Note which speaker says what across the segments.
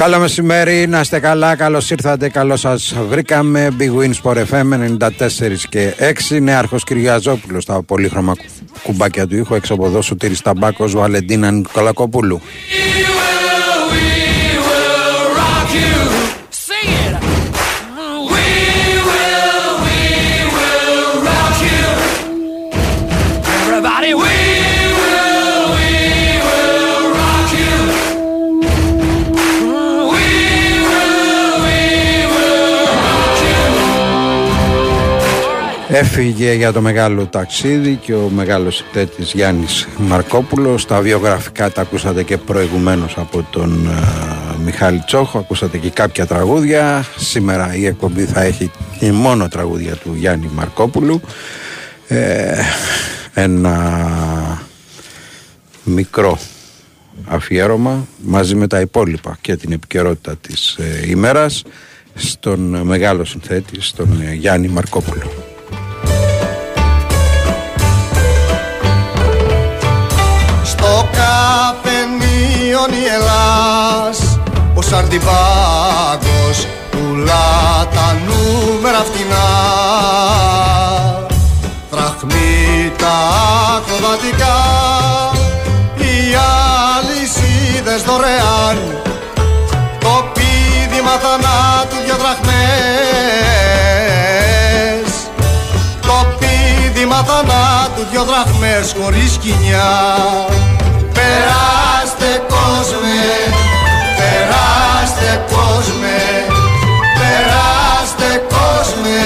Speaker 1: Καλό μεσημέρι, να είστε καλά, καλώς ήρθατε, καλώς σας βρήκαμε. Big Wins for FM 94 και 6 Νέαρχος Κυριαζόπουλος στα πολύχρωμα κουμπάκια του ήχου. Έξω από εδώ Σωτήρης Ταμπάκος, Βαλεντίνα Νικολακοπούλου Έφυγε για το μεγάλο ταξίδι και ο μεγάλος συνθέτης Γιάννης Μαρκόπουλος. Τα βιογραφικά τα ακούσατε και προηγουμένως από τον uh, Μιχάλη Τσόχο. Ακούσατε και κάποια τραγούδια. Σήμερα η εκπομπή θα έχει μόνο τραγούδια του Γιάννη Μαρκόπουλου. Ε, ένα μικρό αφιέρωμα μαζί με τα υπόλοιπα και την επικαιρότητα της ε, ημέρας στον μεγάλο συνθέτη, στον Γιάννη Μαρκόπουλο.
Speaker 2: Η Ελλάς. Ο Σαρντιβάκος πουλά τα νούμερα φτηνά. Δραχμή τα ακροβατικά Οι αλυσίδες δωρεάν. Το πίδημα θανάτου δυο δραχμές. Το πίδημα θανάτου δυο δραχμές χωρίς κοινιά Περάστε κόσμε, περάστε κόσμε, περάστε κόσμε,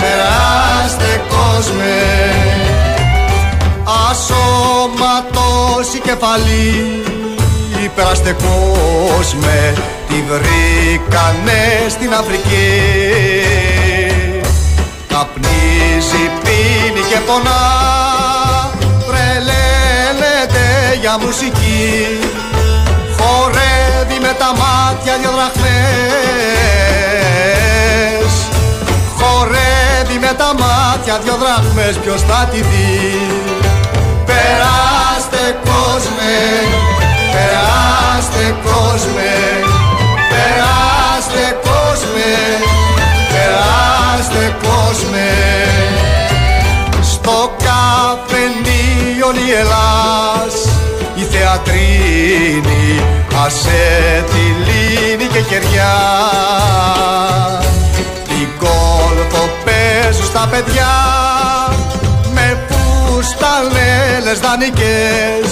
Speaker 2: περάστε κόσμε. Ασώματος η κεφαλή, περάστε κόσμε, τη βρήκανε στην Αφρική. Καπνίζει, πίνει και πονά για μουσική. Χορεύει με τα μάτια δυο δραχμές. Χορεύει με τα μάτια δυο δραχμές ποιος θα τη δει. Περάστε κόσμε, περάστε κόσμε Περάστε κόσμε, περάστε κόσμε. Στο καφενείο η Ελλάς η θεατρίνη Ασέ τη λίνη και κεριά Την κόλπο παίζουν στα παιδιά Με φουσταλέλες δανεικές.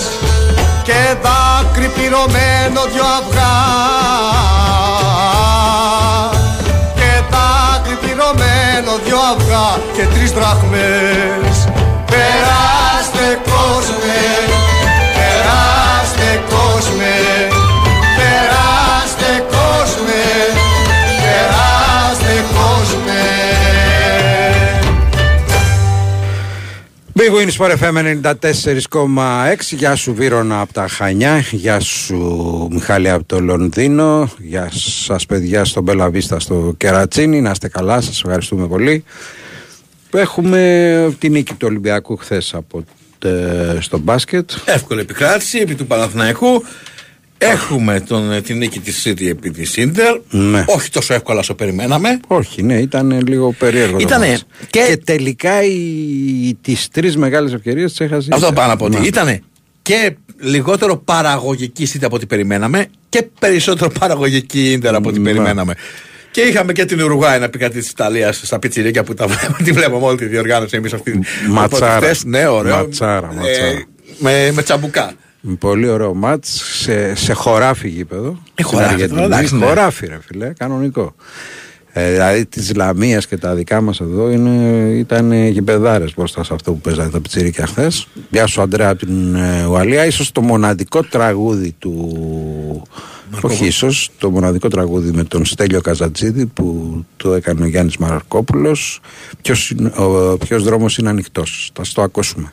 Speaker 2: Και δάκρυ πληρωμένο δυο αυγά. Και δάκρυ πληρωμένο δυο αυγά Και τρεις δραχμές. Περάστε κόσμε Περάστε κόσμε, περάστε κόσμε, περάστε κόσμε.
Speaker 1: Big Wins for FM 94,6 Γεια σου Βίρονα από τα Χανιά. Γεια σου Μιχάλη από το Λονδίνο. Γεια σας παιδιά στο Μπελαβίστα στο Κερατσίνι. Να είστε καλά σας ευχαριστούμε πολύ. Έχουμε την νίκη του Ολυμπιακού χθες από ε, στο μπάσκετ.
Speaker 3: Εύκολη επικράτηση επί του Παναθηναϊκού. Έχουμε τον, την νίκη της City επί της Ιντερ.
Speaker 1: Ναι.
Speaker 3: Όχι τόσο εύκολα όσο περιμέναμε.
Speaker 1: Όχι, ναι, ήταν λίγο περίεργο.
Speaker 3: Ήτανε.
Speaker 1: Και... και τελικά τις τρεις μεγάλες ευκαιρίες τις έχασε.
Speaker 3: Αυτό πάνω από ότι ήταν και λιγότερο παραγωγική City από ό,τι περιμέναμε και περισσότερο παραγωγική Ιντερ από ό,τι περιμέναμε. Και είχαμε και την Ουρουγάη να πει κάτι της Ιταλίας στα πιτσιρίκια που τα βλέπουμε, τη βλέπουμε όλη τη διοργάνωση εμείς αυτή.
Speaker 1: Ματσάρα.
Speaker 3: Ναι, ωραίο.
Speaker 1: Ματσάρα, ματσάρα. Ε,
Speaker 3: με, με τσαμπουκά.
Speaker 1: Πολύ ωραίο μάτς σε, σε χωράφι γήπεδο.
Speaker 3: Ε, χωράφι, εντάξει,
Speaker 1: ναι. χωράφι, ρε φιλέ, κανονικό. Ε, δηλαδή της Λαμίας και τα δικά μας εδώ είναι, ήταν γηπεδάρες μπροστά σε αυτό που παίζανε τα πιτσίρικα χθες. Γεια σου, Αντρέα από την ε, Ουαλία. σω το μοναδικό τραγούδι του όχι ίσως το μοναδικό τραγούδι με τον Στέλιο Καζατζίδη που το έκανε ο Γιάννης Μαρκόπουλος. Ποιος, ο, ποιος δρόμος είναι ανοιχτός. Θα το ακούσουμε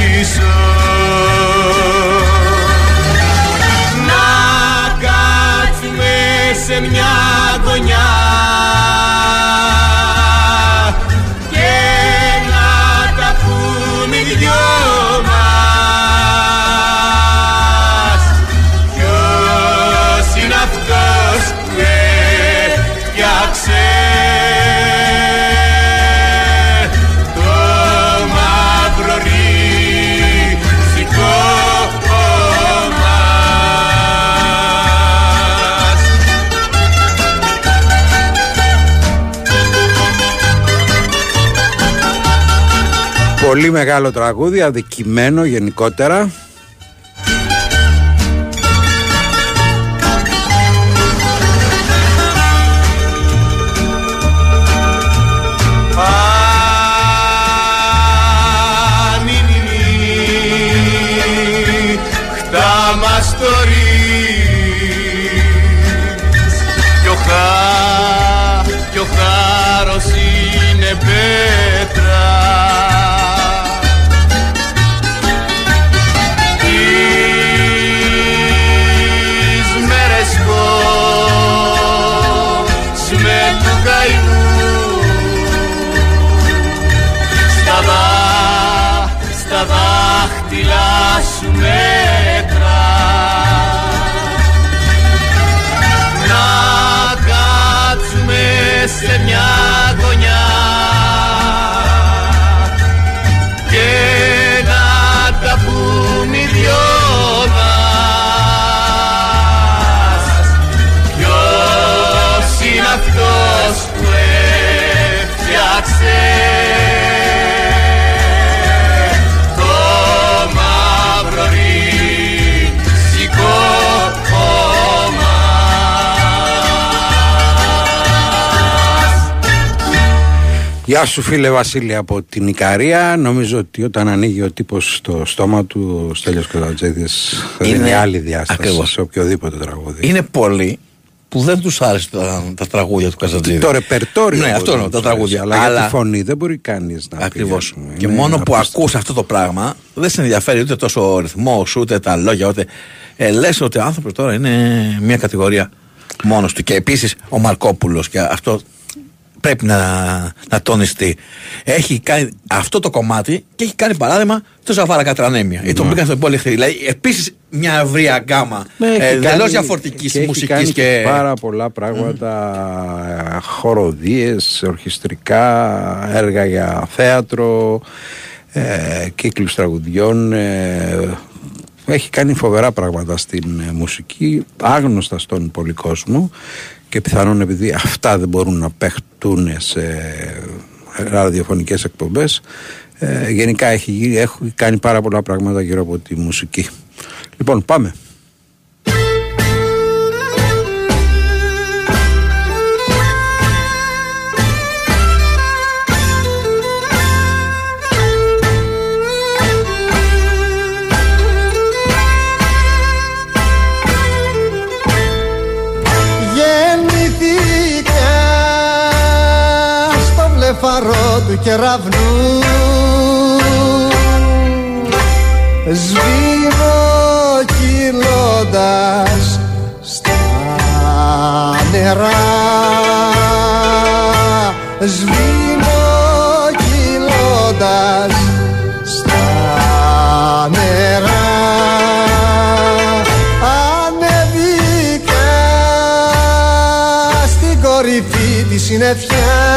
Speaker 4: σε μια
Speaker 1: Πολύ μεγάλο τραγούδι, αδικημένο γενικότερα. Γεια σου φίλε Βασίλη από την Ικαρία. Νομίζω ότι όταν ανοίγει ο τύπος στο στόμα του ο Στέλιος Κολατζέδης θα είναι δίνει άλλη διάσταση ακριβώς. σε οποιοδήποτε τραγούδι.
Speaker 3: Είναι πολλοί που δεν τους άρεσε τα, τα τραγούδια του Καζατζίδη.
Speaker 1: Το ρεπερτόριο.
Speaker 3: Ναι, αυτό είναι, τα τραγούδια.
Speaker 1: Αλλά, αλλά για τη φωνή δεν μπορεί κανείς να
Speaker 3: Ακριβώς. πει. Και μόνο που ακούς αυτό το πράγμα δεν σε ενδιαφέρει ούτε τόσο ο ρυθμός, ούτε τα λόγια, ούτε... Ε, λες ότι ο άνθρωπος τώρα είναι μια κατηγορία μόνος του. Και επίσης ο Μαρκόπουλος και αυτό πρέπει να, να τονιστεί. Έχει κάνει αυτό το κομμάτι και έχει κάνει παράδειγμα το Ζαφάρα Κατρανέμια. Γιατί τον πήγαν στον πόλη Δηλαδή, επίσης μια ευρία γκάμα εντελώς διαφορετικής μουσικής.
Speaker 1: Και πάρα πολλά πράγματα, mm. χοροδίες, ορχιστρικά, έργα για θέατρο, ε, κύκλους τραγουδιών. Ε, έχει κάνει φοβερά πράγματα στην ε, μουσική, άγνωστα στον πολύ κόσμο και πιθανόν επειδή αυτά δεν μπορούν να παίχτουν σε ραδιοφωνικές εκπομπές ε, γενικά έχει, έχει κάνει πάρα πολλά πράγματα γύρω από τη μουσική. Λοιπόν πάμε
Speaker 2: φαρό του κεραυνού σβήνω κυλώντας στα νερά. Σβήνω κυλώντας στα νερά. Ανέβηκα στην κορυφή της συννεφιάς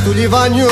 Speaker 2: του λιβανιού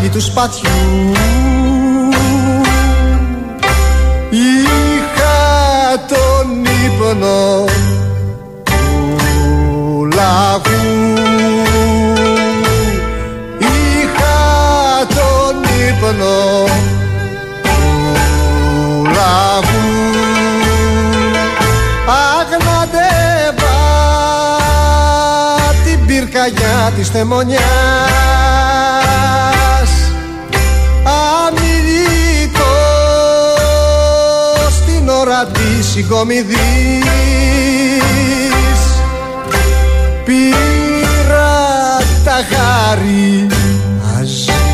Speaker 2: προσκεφάλι του σπατιού Είχα τον ύπνο του λαγού. Είχα τον ύπνο του λαγού. Αγναντεύα την πυρκαγιά της θεμονιάς συγκομιδής Πήρα τα χάρη αζητιανιάς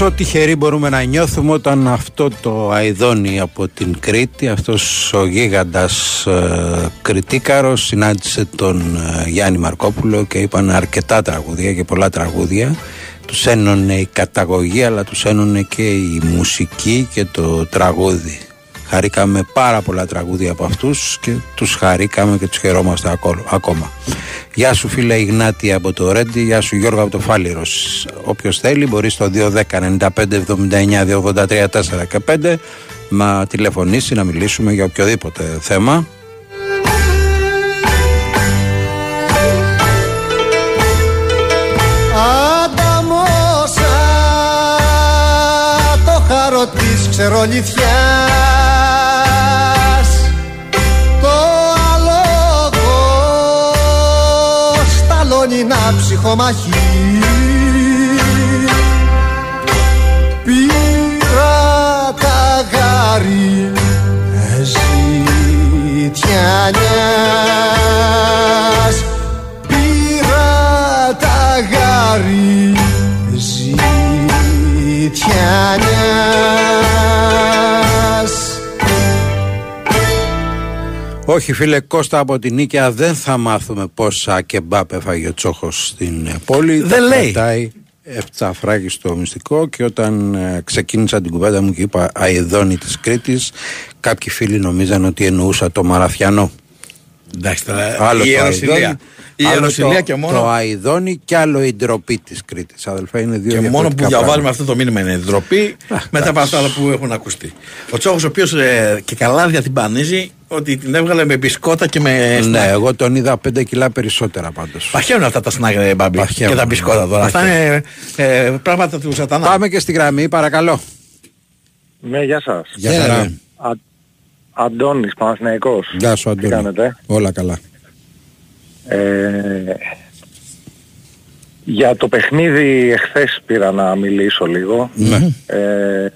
Speaker 1: Πόσο τυχεροί μπορούμε να νιώθουμε όταν αυτό το αιδόνι από την Κρήτη, αυτός ο γίγαντας ε, κριτίκαρος συνάντησε τον ε, Γιάννη Μαρκόπουλο και είπαν αρκετά τραγούδια και πολλά τραγούδια. Τους ένωνε η καταγωγή αλλά τους ένωνε και η μουσική και το τραγούδι. Χαρήκαμε πάρα πολλά τραγούδια από αυτούς και τους χαρήκαμε και τους χαιρόμαστε ακό- ακόμα. Γεια σου φίλε Ιγνάτη από το Ρέντι, γεια σου Γιώργο από το Φάλιρος. Όποιος θέλει μπορεί στο 210 95 79 283 4 και 5 να τηλεφωνήσει να μιλήσουμε για οποιοδήποτε θέμα.
Speaker 2: Ανταμώσα το χαρό της ξερολιθιάς σταλώνει να ψυχομαχεί Πήρα τα γάρι ζητιανιάς. Πήρα τα γάρι ζητιανιάς
Speaker 1: Όχι φίλε Κώστα από την Νίκαια δεν θα μάθουμε πόσα κεμπάπ έφαγε ο Τσόχος στην ε, πόλη.
Speaker 3: Δεν
Speaker 1: Τα
Speaker 3: λέει.
Speaker 1: κρατάει Εφτσαφράκι στο μυστικό και όταν ε, ξεκίνησα την κουβέντα μου και είπα Αιδόνη της Κρήτης κάποιοι φίλοι νομίζαν ότι εννοούσα το Μαραθιανό.
Speaker 3: Εντάξει τώρα.
Speaker 1: Άλλο
Speaker 3: η
Speaker 1: το
Speaker 3: Ιεροσιλία.
Speaker 1: Αηδόνη,
Speaker 3: Η
Speaker 1: άλλο
Speaker 3: Ιεροσιλία
Speaker 1: το,
Speaker 3: και
Speaker 1: Το
Speaker 3: μόνο.
Speaker 1: Αιδόνη και άλλο η ντροπή της Κρήτης. Αδελφέ είναι δύο
Speaker 3: Και μόνο που
Speaker 1: διαφορετικά
Speaker 3: διαβάζουμε
Speaker 1: πράγματα.
Speaker 3: αυτό το μήνυμα είναι ντροπή μετά από αυτά που έχουν ακουστεί. Ο Τσόχος, ο οποίος και καλά διατυμπανίζει ότι την έβγαλε με μπισκότα και με.
Speaker 1: Ναι, εγώ τον είδα 5 κιλά περισσότερα πάντως.
Speaker 3: Παχαίνουν αυτά τα σνάκ, ρε, μπάμπι.
Speaker 1: Παχαίνουν.
Speaker 3: Και τα μπισκότα τώρα. Αυτά είναι ε, πράγματα του σατανά.
Speaker 1: Πάμε και στη γραμμή, παρακαλώ.
Speaker 5: Ναι, γεια σας.
Speaker 1: Γεια
Speaker 3: Έλα,
Speaker 1: χαρά.
Speaker 3: ρε.
Speaker 5: Α, Αντώνης Παναθηναϊκός.
Speaker 1: Γεια σου
Speaker 5: Τι
Speaker 1: Αντώνη.
Speaker 5: κάνετε;
Speaker 1: Όλα καλά.
Speaker 5: Ε, για το παιχνίδι εχθές πήρα να μιλήσω λίγο.
Speaker 1: Ναι.
Speaker 5: Ε,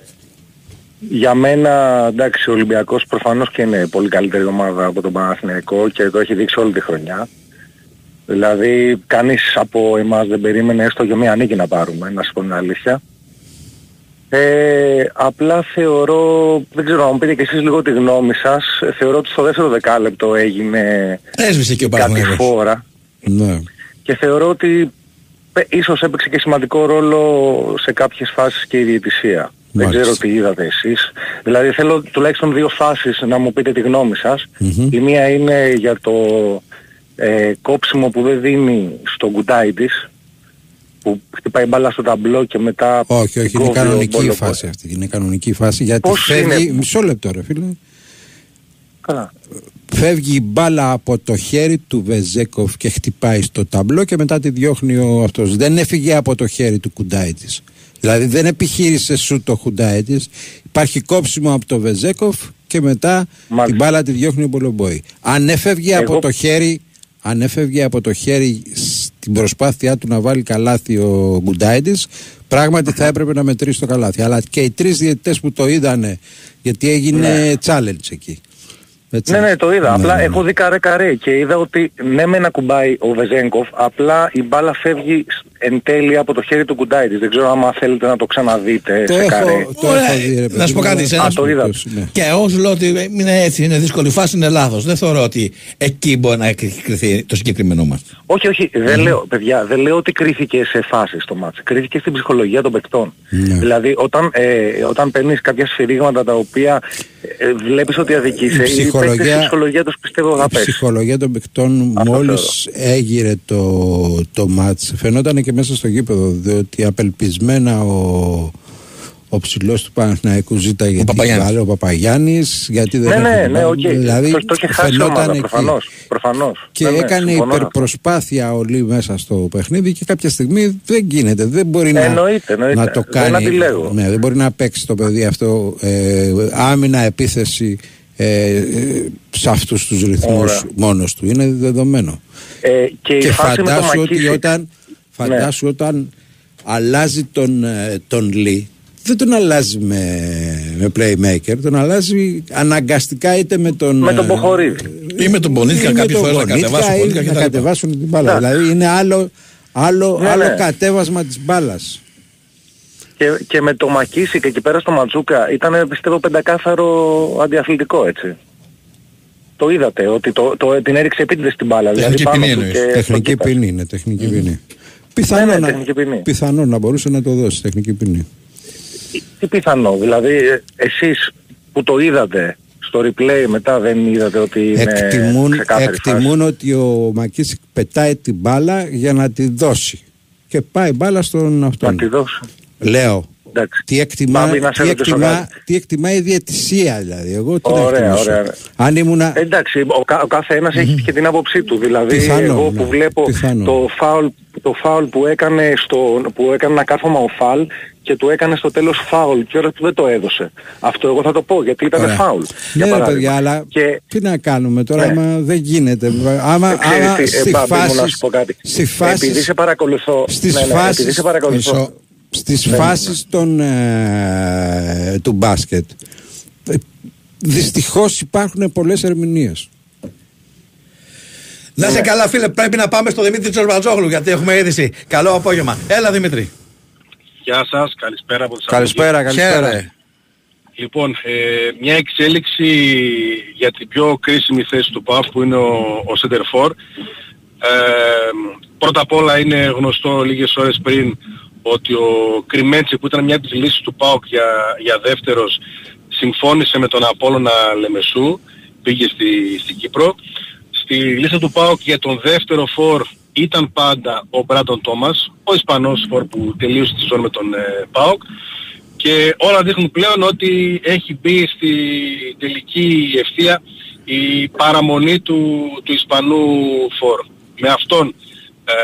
Speaker 5: για μένα, εντάξει, ο Ολυμπιακός προφανώς και είναι πολύ καλύτερη ομάδα από τον Παναθηναϊκό και το έχει δείξει όλη τη χρονιά. Δηλαδή, κανείς από εμάς δεν περίμενε έστω για μία νίκη να πάρουμε, να σου πω την αλήθεια. Ε, απλά θεωρώ, δεν ξέρω να μου πείτε και εσείς λίγο τη γνώμη σας, ε, θεωρώ ότι στο δεύτερο δεκάλεπτο έγινε
Speaker 3: Έσβησε και ο
Speaker 5: κάτι
Speaker 3: Παναθηναϊκός.
Speaker 5: φόρα
Speaker 1: Ναι.
Speaker 5: και θεωρώ ότι πε- ίσως έπαιξε και σημαντικό ρόλο σε κάποιες φάσεις και η διαιτησία. Δεν
Speaker 1: Μάλιστα.
Speaker 5: ξέρω τι είδατε εσείς. Δηλαδή θέλω τουλάχιστον δύο φάσεις να μου πείτε τη γνώμη σας.
Speaker 1: Μμμ.
Speaker 5: Η μία είναι για το ε, κόψιμο που δεν δίνει στον κουτάι της που χτυπάει μπάλα στο ταμπλό και μετά
Speaker 1: Όχι, όχι, είναι
Speaker 5: κόβει ο
Speaker 1: κανονική η
Speaker 5: μπόλο-
Speaker 1: φάση αυτή. Είναι κανονική φάση γιατί
Speaker 5: Πώς
Speaker 1: φεύγει.
Speaker 5: είναι;
Speaker 1: Μισό λεπτό, ρε φίλε.
Speaker 5: Καλά.
Speaker 1: Φεύγει η μπάλα από το χέρι του Βεζέκοφ και χτυπάει στο ταμπλό και μετά τη διώχνει ο αυτός. Δεν έφυγε από το χέρι του κουντάι της. Δηλαδή δεν επιχείρησες σου το χουντάι της. Υπάρχει κόψιμο από το Βεζέκοφ και μετά
Speaker 5: Μάλιστα.
Speaker 1: την μπάλα τη διώχνει ο Πολομπόη. Αν έφευγε από
Speaker 5: Εγώ-
Speaker 1: το χέρι, αν έφευγε από το χέρι στην προσπάθειά του να βάλει καλάθι ο Γκουντάιντης, πράγματι θα έπρεπε να μετρήσει το καλάθι. Αλλά και οι τρεις διαιτητές που το είδανε, γιατί έγινε challenge εκεί. Έτσι.
Speaker 5: Ναι, ναι, το είδα.
Speaker 1: Ναι,
Speaker 5: απλά
Speaker 1: ναι, ναι.
Speaker 5: έχω δει καρέ καρέ και είδα ότι ναι με να κουμπάει ο Βεζέγκοφ, απλά η μπάλα φεύγει εν τέλει από το χέρι του Κουντάιτης. Δεν ξέρω άμα θέλετε να το ξαναδείτε
Speaker 1: Το
Speaker 5: σε
Speaker 1: έχω,
Speaker 5: καρέ.
Speaker 1: το
Speaker 3: Ωραία,
Speaker 1: έχω δει, ρε παιδί
Speaker 3: να σου πω
Speaker 1: μου,
Speaker 3: κάτι,
Speaker 1: αλλά-
Speaker 3: σε ένα-
Speaker 5: Α, το είδα.
Speaker 1: Ναι.
Speaker 3: Και εγώ σου λέω ότι είναι έτσι, είναι δύσκολη φάση, είναι λάθος. Δεν θεωρώ ότι εκεί μπορεί να έχει κρυθεί το συγκεκριμένο μα.
Speaker 5: Όχι, όχι, δεν λέω, παιδιά, δεν λέω ότι κρίθηκε σε φάση το μάτς. Κρίθηκε στην ψυχολογία των παικτών.
Speaker 1: Ναι.
Speaker 5: Δηλαδή, όταν, ε, όταν παίρνεις κάποια σφυρίγματα τα οποία ε, βλέπεις ότι αδικείσαι,
Speaker 1: Η
Speaker 5: οι παίκτες
Speaker 1: ψυχολογία-
Speaker 5: η ψυχολογία τους πιστεύω θα
Speaker 1: Η
Speaker 5: πέσει.
Speaker 1: ψυχολογία των παικτών
Speaker 5: Αυτό
Speaker 1: μόλις έγειρε το, το μάτς φαινόταν και μέσα στο γήπεδο διότι απελπισμένα ο, ο ψηλός του Παναθηναϊκού ζήταγε την
Speaker 3: Παπαγιάννης.
Speaker 1: μπάλα, ο Παπαγιάννης γιατί δεν
Speaker 5: Ναι, ναι,
Speaker 1: έφερε
Speaker 5: ναι,
Speaker 1: μπάλα.
Speaker 5: οκ.
Speaker 1: δηλαδή
Speaker 5: το, το είχε χάσει η
Speaker 1: φαινόταν
Speaker 5: ομάδα,
Speaker 1: εκεί.
Speaker 5: προφανώς. προφανώς.
Speaker 1: και
Speaker 5: Ναι, ναι,
Speaker 1: έκανε
Speaker 5: συμφωνώ.
Speaker 1: υπερπροσπάθεια όλοι μέσα στο παιχνίδι και κάποια στιγμή δεν γίνεται, δεν μπορεί να,
Speaker 5: Εννοείται, εννοείται.
Speaker 1: να το
Speaker 5: Δεν
Speaker 1: κάνει.
Speaker 5: αντιλέγω.
Speaker 1: Ναι, δεν μπορεί να παίξει το παιδί αυτό ε, άμυνα, επίθεση ε, ε, σε αυτούς τους ρυθμούς
Speaker 5: Ωραία.
Speaker 1: μόνος του. Είναι δεδομένο.
Speaker 5: Ε, και, η
Speaker 1: Και
Speaker 5: φάση με το
Speaker 1: φαντάσου ότι
Speaker 5: Μακίσικ-
Speaker 1: όταν, φαντάσου όταν αλλάζει τον, ε, τον Λί, δεν τον αλλάζει με, με playmaker, τον αλλάζει αναγκαστικά είτε με τον...
Speaker 5: Με τον
Speaker 1: ε,
Speaker 5: Ποχορίδη.
Speaker 3: Ή με τον
Speaker 1: ή
Speaker 3: Πονίτικα
Speaker 1: με
Speaker 3: κάποιες
Speaker 1: τον
Speaker 3: φορές να
Speaker 1: Γονίτικα
Speaker 3: κατεβάσουν
Speaker 1: ή
Speaker 3: Πονίτικα και
Speaker 1: να
Speaker 3: τα λοιπά.
Speaker 1: κατεβάσουν την μπάλα.
Speaker 5: Εντάξει.
Speaker 1: Δηλαδή είναι άλλο, άλλο,
Speaker 5: Ναι,
Speaker 1: άλλο
Speaker 5: ναι.
Speaker 1: κατέβασμα της μπάλας.
Speaker 5: Και, και με το Μακίσικ εκεί πέρα στο Ματζούκα ήταν πιστεύω πεντακάθαρο αντιαθλητικό έτσι. Το είδατε ότι το, το, την έριξε επίτηδες στην μπάλα.
Speaker 3: Τεχνική
Speaker 5: δηλαδή πάνω
Speaker 3: ποινή
Speaker 5: του
Speaker 3: εννοείς.
Speaker 5: και στο
Speaker 1: τεχνική
Speaker 5: κήπεδο.
Speaker 1: ποινή είναι, τεχνική ποινή. Πιθανό,
Speaker 5: ναι,
Speaker 1: να,
Speaker 5: τεχνική ποινή.
Speaker 1: πιθανό να μπορούσε να το δώσει τεχνική ποινή.
Speaker 5: Τι πιθανό, δηλαδή ε, εσείς που το είδατε στο replay μετά δεν είδατε ότι είναι
Speaker 1: Εκτιμούν,
Speaker 5: ξεκάθαρη
Speaker 1: εκτιμούν ότι ο Μακίσικ πετάει την μπάλα για να τη δώσει. Και πάει μπάλα στον
Speaker 5: φάση.
Speaker 1: αυτόν.
Speaker 5: Να τη δώσω.
Speaker 1: Λέω.
Speaker 5: Εντάξει.
Speaker 1: Τι εκτιμά,
Speaker 5: Πάμε να σε
Speaker 1: τι,
Speaker 5: ρωτήσω
Speaker 1: εκτιμά,
Speaker 5: κάτι.
Speaker 1: τι εκτιμά η διαιτησία δηλαδή. Εγώ τι να
Speaker 5: Ωραία,
Speaker 1: εκτιμήσω;
Speaker 5: ωραία, ωραία.
Speaker 1: Αν ήμουνα...
Speaker 5: Εντάξει, ο, κα, ο κάθε ένας έχει και την άποψή του. Δηλαδή,
Speaker 1: Πιθανό,
Speaker 5: εγώ
Speaker 1: ναι,
Speaker 5: που βλέπω
Speaker 1: πιθανό.
Speaker 5: το φάουλ, το φάουλ που, έκανε στο, που έκανε ένα κάθομα ο Φαλ και του έκανε στο τέλος φάουλ και ώρα του δεν το έδωσε. Αυτό εγώ θα το πω γιατί ήταν
Speaker 3: Ωραία.
Speaker 5: φάουλ.
Speaker 1: Ναι
Speaker 5: για
Speaker 1: ρε
Speaker 5: παράδειγμα.
Speaker 1: παιδιά, αλλά
Speaker 5: Και
Speaker 1: τι να κάνουμε τώρα,
Speaker 5: Ναι.
Speaker 1: άμα δεν γίνεται. Άμα,
Speaker 5: Ε, ξέρεις
Speaker 1: άμα
Speaker 5: τι, ε,
Speaker 1: στη
Speaker 5: Μπάμπη μου,
Speaker 1: φάση,
Speaker 5: να σου πω κάτι.
Speaker 1: στη φάση,
Speaker 5: Επειδή σε παρακολουθώ,
Speaker 1: στις
Speaker 5: ναι, ναι,
Speaker 1: φάσεις,
Speaker 5: επειδή σε παρακολουθώ,
Speaker 1: Μισό. Στις
Speaker 5: Ναι,
Speaker 1: φάσεις των, ε, του μπάσκετ ε, δυστυχώς υπάρχουν πολλές ερμηνείες.
Speaker 3: Να
Speaker 5: Ναι.
Speaker 3: σε καλά, φίλε, πρέπει να πάμε στο Δημήτρη Τσορμπατζόγλου γιατί έχουμε είδηση. Καλό απόγευμα. Έλα, Δημήτρη.
Speaker 6: Γεια σας, καλησπέρα από
Speaker 1: Καλησπέρα, καλησπέρα.
Speaker 3: Χαίρε.
Speaker 6: Λοιπόν, ε, μια εξέλιξη για την πιο κρίσιμη θέση του ΠΑΦ που είναι ο, ο Center For. Ε, πρώτα απ' όλα είναι γνωστό λίγες ώρες πριν ότι ο Κρυμέτσι που ήταν μια από τις λύσεις του ΠΑΟΚ για, για δεύτερος συμφώνησε με τον Απόλλωνα Λεμεσού, πήγε στη, στην Κύπρο. Στη λίστα του ΠΑΟΚ για τον δεύτερο φορ ήταν πάντα ο Μπράντον Τόμας, ο Ισπανός φορ που τελείωσε τη σεζόν με τον ε, ΠΑΟΚ και όλα δείχνουν πλέον ότι έχει μπει στη τελική ευθεία η παραμονή του, του Ισπανού φορ. Με αυτόν ε,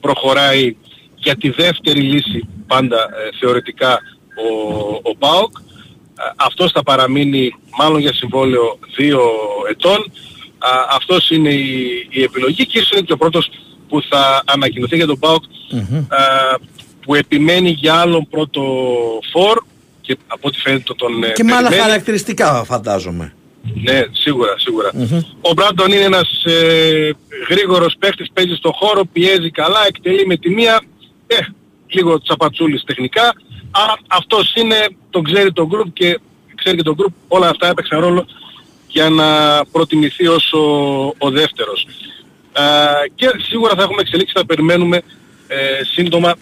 Speaker 6: προχωράει για τη δεύτερη λύση πάντα ε, θεωρητικά ο, ο ΠΑΟΚ. Ε, αυτός θα παραμείνει μάλλον για συμβόλαιο δύο ετών. Α, αυτός είναι η, η επιλογή και ίσως είναι και ο πρώτος που θα ανακοινωθεί για τον ΠΑΟΚ α, που επιμένει για άλλον πρώτο φορ και από ό,τι φαίνεται τον ε,
Speaker 3: Και με άλλα
Speaker 6: περιμένει.
Speaker 3: χαρακτηριστικά φαντάζομαι.
Speaker 6: Ναι, σίγουρα, σίγουρα. Ο Μπράντον είναι ένας ε, γρήγορος παίχτης, παίζει στο χώρο, πιέζει καλά, εκτελεί με τη μία, ε, λίγο τσαπατσούλης τεχνικά. Άρα αυτός είναι, τον ξέρει το group και ξέρει και το group, όλα αυτά έπαιξαν ρόλο για να προτιμηθεί ως ο, ο δεύτερος. Ε, και σίγουρα θα έχουμε εξελίξει, θα περιμένουμε ε, σύντομα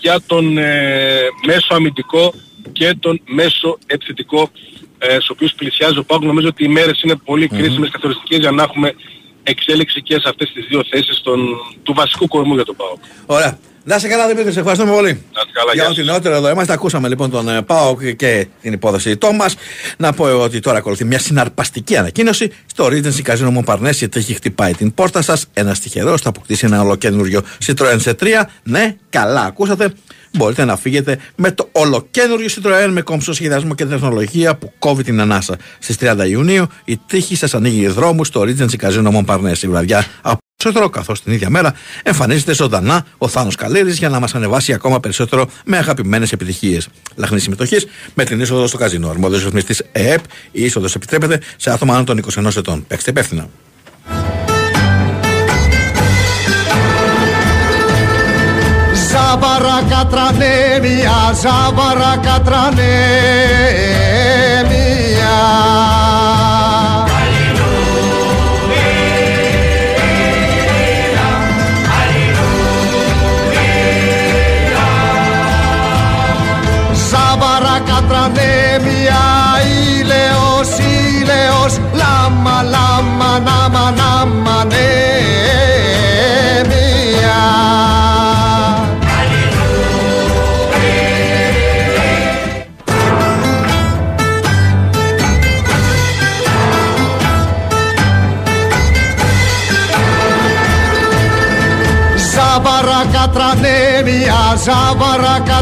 Speaker 6: για τον ε, μέσο αμυντικό και τον μέσο επιθετικό ε, στους οποίους πλησιάζει ο ΠΑΟΚ. Νομίζω ότι οι μέρες είναι πολύ κρίσιμες καθοριστικές για να έχουμε εξέλιξη και σε αυτές τις δύο θέσεις των, του βασικού κορμού για τον ΠΑΟΚ.
Speaker 3: Ωραία. Να σε καλά Δημήτρη, σε ευχαριστούμε πολύ.
Speaker 6: Να είστε καλά,
Speaker 3: Για
Speaker 6: γεια
Speaker 3: ό,τι
Speaker 6: σας.
Speaker 3: νεότερο εδώ είμαστε. Ακούσαμε λοιπόν τον ε, ΠΑΟΚ και την υπόθεση Τόμας. Να πω εγώ ότι τώρα ακολουθεί μια συναρπαστική ανακοίνωση. Στο Regency Casino Montparnasse η τύχη χτυπάει την πόρτα σας. Ένα τυχερό θα αποκτήσει ένα ολοκένουργιο Citroën C3. Ναι, καλά ακούσατε. Μπορείτε να φύγετε με το ολοκένουργιο Citroën με κόμψο σχεδιασμό και τεχνολογία που κόβει την ανάσα. Στις 30 Ιουνίου η τύχη σας ανοίγει δρόμους στο Regency Casino Montparnasse. Η βραδιά από περισσότερο, καθώς την ίδια μέρα εμφανίζεται ζωντανά ο Θάνος Καλέρης για να μας ανεβάσει ακόμα περισσότερο με αγαπημένες επιτυχίες. Λαχνή συμμετοχής με την είσοδο στο καζίνο. Αρμόδιος ρυθμιστής ΕΕΠ, η είσοδος επιτρέπεται σε άτομα άνω των 21 ετών. Παίξτε υπεύθυνα.
Speaker 2: Ζάβαρα κατρανέμια, ζάβαρα κατρανέμια κατρανέμια,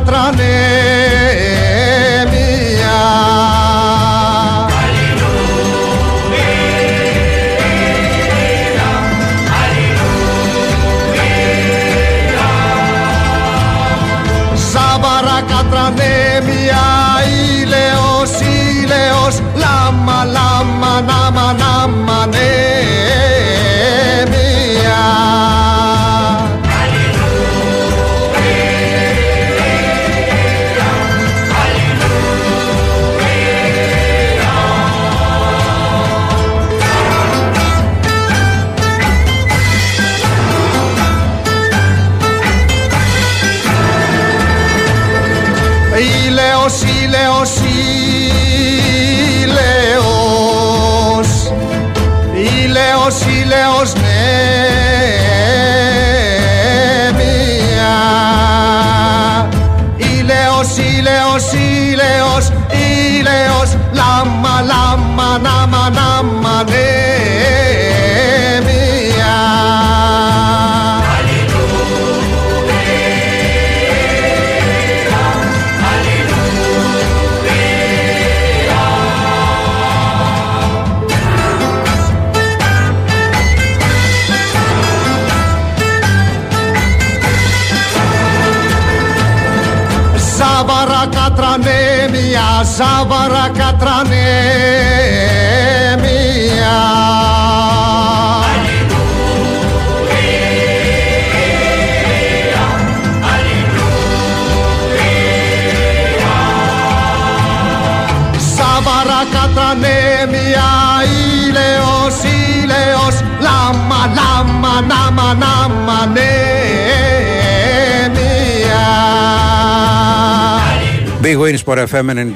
Speaker 1: Big Win Sport FM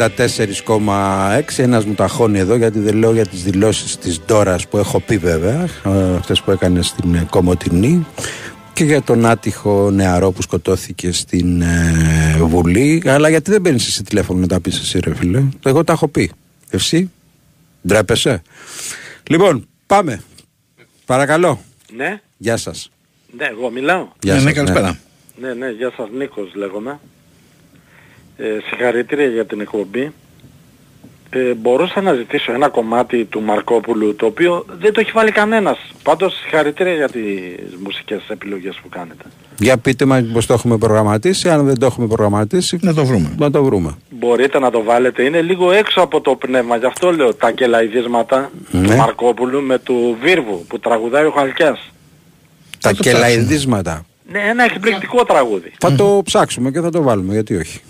Speaker 1: 94,6. Ένας μου ταχώνει εδώ γιατί δεν λέω για τις δηλώσεις της Ντόρας που έχω πει βέβαια. Αυτέ που έκανε στην ε, Κομωτινή. Και για τον άτυχο νεαρό που σκοτώθηκε στην ε, Βουλή. Αλλά γιατί δεν παίρνεις εσύ τηλέφωνο να τα πεις εσύ, ρε φίλε; Εγώ τα έχω πει. Εσύ; Ντρέπεσαι; Λοιπόν, πάμε. Παρακαλώ.
Speaker 7: Ναι,
Speaker 1: Γεια σας.
Speaker 7: ναι, εγώ μιλάω.
Speaker 1: Γεια
Speaker 3: ναι,
Speaker 1: σας,
Speaker 3: ναι, καλησπέρα.
Speaker 7: Ναι, ναι, γεια σας, Νίκος λέγομαι. Ε, συγχαρητήρια για την εκπομπή. Ε, μπορούσα να ζητήσω ένα κομμάτι του Μαρκόπουλου, το οποίο δεν το έχει βάλει κανένας. Πάντως συγχαρητήρια για τις μουσικές επιλογές που κάνετε.
Speaker 1: Για πείτε μας πως το έχουμε προγραμματίσει. Αν δεν το έχουμε προγραμματίσει,
Speaker 3: Να το βρούμε.
Speaker 1: να το βρούμε.
Speaker 7: Μπορείτε να το βάλετε, είναι λίγο έξω από το πνεύμα, γι' αυτό λέω τα κελαϊδίσματα
Speaker 1: Ναι.
Speaker 7: του Μαρκόπουλου με του Βίρβου που τραγουδάει ο Χαλκιάς.
Speaker 1: Τα
Speaker 3: το
Speaker 1: κελαϊδίσματα.
Speaker 7: Ναι, ένα εκπληκτικό τραγούδι.
Speaker 1: Θα το ψάξουμε και θα το βάλουμε, γιατί όχι.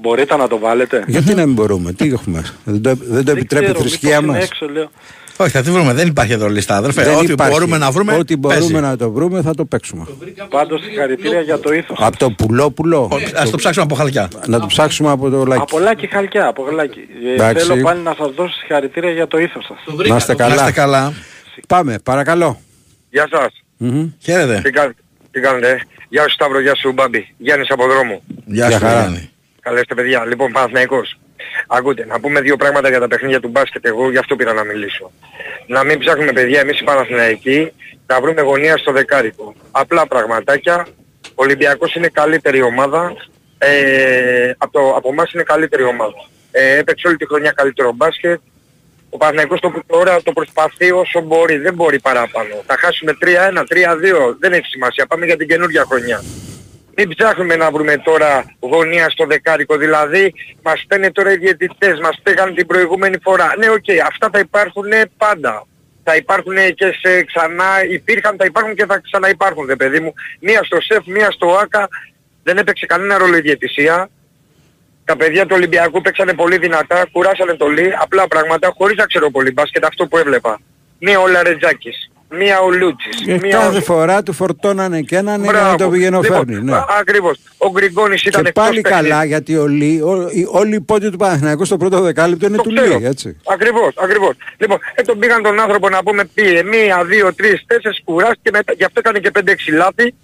Speaker 7: Μπορείτε να το βάλετε;
Speaker 1: Γιατί να μην μπορούμε, τι έχουμε. Δεν το, δεν το επιτρέπει η
Speaker 7: ξέρω,
Speaker 1: θρησκεία
Speaker 7: μήπως είναι
Speaker 1: μας.
Speaker 7: Έξω, λέω.
Speaker 3: Όχι, θα τη βρούμε. Δεν υπάρχει εδώ λίστα, αδερφέ.
Speaker 1: Δεν
Speaker 3: Ό,τι
Speaker 1: υπάρχει.
Speaker 3: μπορούμε να βρούμε.
Speaker 1: Ό,τι μπορούμε
Speaker 3: παίζει.
Speaker 1: να το βρούμε θα το παίξουμε.
Speaker 7: Πάντως συγχαρητήρια για το ήθος.
Speaker 1: Από το πουλόπουλο.
Speaker 3: Α το ψάξουμε από χαλκιά.
Speaker 1: Να το ψάξουμε από το λάκι.
Speaker 7: Από Λάκη Χαλκιά, από Λάκη. Ε,
Speaker 1: Εντάξει.
Speaker 7: θέλω πάλι να σας δώσω συγχαρητήρια για το ήθος σας.
Speaker 1: Να είστε
Speaker 3: Να είστε
Speaker 1: καλά.
Speaker 3: καλά.
Speaker 1: Πάμε, παρακαλώ.
Speaker 8: Γεια σας.
Speaker 1: Μμμ.
Speaker 3: Χαίρετε.
Speaker 8: Τι, κα... Τι κάνετε, Γεια σου Σταύρο, γεια σου Μπάμπη. Γιάννης από δρόμο.
Speaker 3: Γεια
Speaker 1: Γεια
Speaker 3: σου,
Speaker 1: χαρά.
Speaker 3: Γιάννη.
Speaker 8: Καλώς τα παιδιά. Λοιπόν, Παναθηναϊκός. Ακούτε, να πούμε δύο πράγματα για τα παιχνίδια του μπάσκετ. Εγώ γι' αυτό πήρα να μιλήσω. Να μην ψάχνουμε παιδιά εμείς οι Παναθηναϊκοί να βρούμε γωνία στο δεκάρικο. Απλά πραγματάκια. Ο Ολυμπιακός είναι καλύτερη ομάδα. Ε, από, το, από εμάς είναι καλύτερη ομάδα. Ε, έπαιξε όλη τη χρονιά καλύτερο μπάσκετ. Ο Παναθηναϊκός το, τώρα το προσπαθεί όσο μπορεί. Δεν μπορεί παραπάνω. Θα χάσουμε 3-1, 3-2. Δεν έχει σημασία. Πάμε για την καινούργια χρονιά. Μην ψάχνουμε να βρούμε τώρα γωνία στο δεκάρικο. Δηλαδή μας παίρνει τώρα οι διαιτητές, μας πήγαν την προηγούμενη φορά. Ναι, οκ, αυτά θα υπάρχουν πάντα. Θα υπάρχουν και σε ξανά, υπήρχαν, θα υπάρχουν και θα ξαναυπάρχουν, ρε παιδί μου. Μία στο ΣΕΦ, μία στο ΟΑΚΑ, δεν έπαιξε κανένα ρόλο η διαιτησία. Τα παιδιά του Ολυμπιακού παίξανε πολύ δυνατά, κουράσανε το λί, απλά πράγματα, χωρίς να ξέρω πολύ μπάσκετ, αυτό που έβλεπα. Μία ο Λαρετζάκης, μία ο Λούτσης,
Speaker 1: Και
Speaker 8: μία ο...
Speaker 1: κάθε φορά του φορτώνανε και έναν για να το πηγαίνω
Speaker 8: Λοιπόν,
Speaker 1: φέρνει. Ναι.
Speaker 8: α- Ακριβώς. Ο Γκριγκόνης ήταν
Speaker 1: Και
Speaker 8: εκτός
Speaker 1: πάλι
Speaker 8: παιχνίδι.
Speaker 1: καλά γιατί όλοι, ό- οι- όλοι οι πόντοι του Παναθηναϊκού στο πρώτο δεκάλεπτο είναι
Speaker 8: Το
Speaker 1: του
Speaker 8: ξέρω.
Speaker 1: Λί, έτσι.
Speaker 8: Ακριβώς, ακριβώς. Λοιπόν, ε, τον πήγαν τον άνθρωπο να πούμε πήγε μία, δύο, τρεις, τέσσερις κουράστηκε μετά, γι' αυτό έκανε και πέντε-έξι λάθη.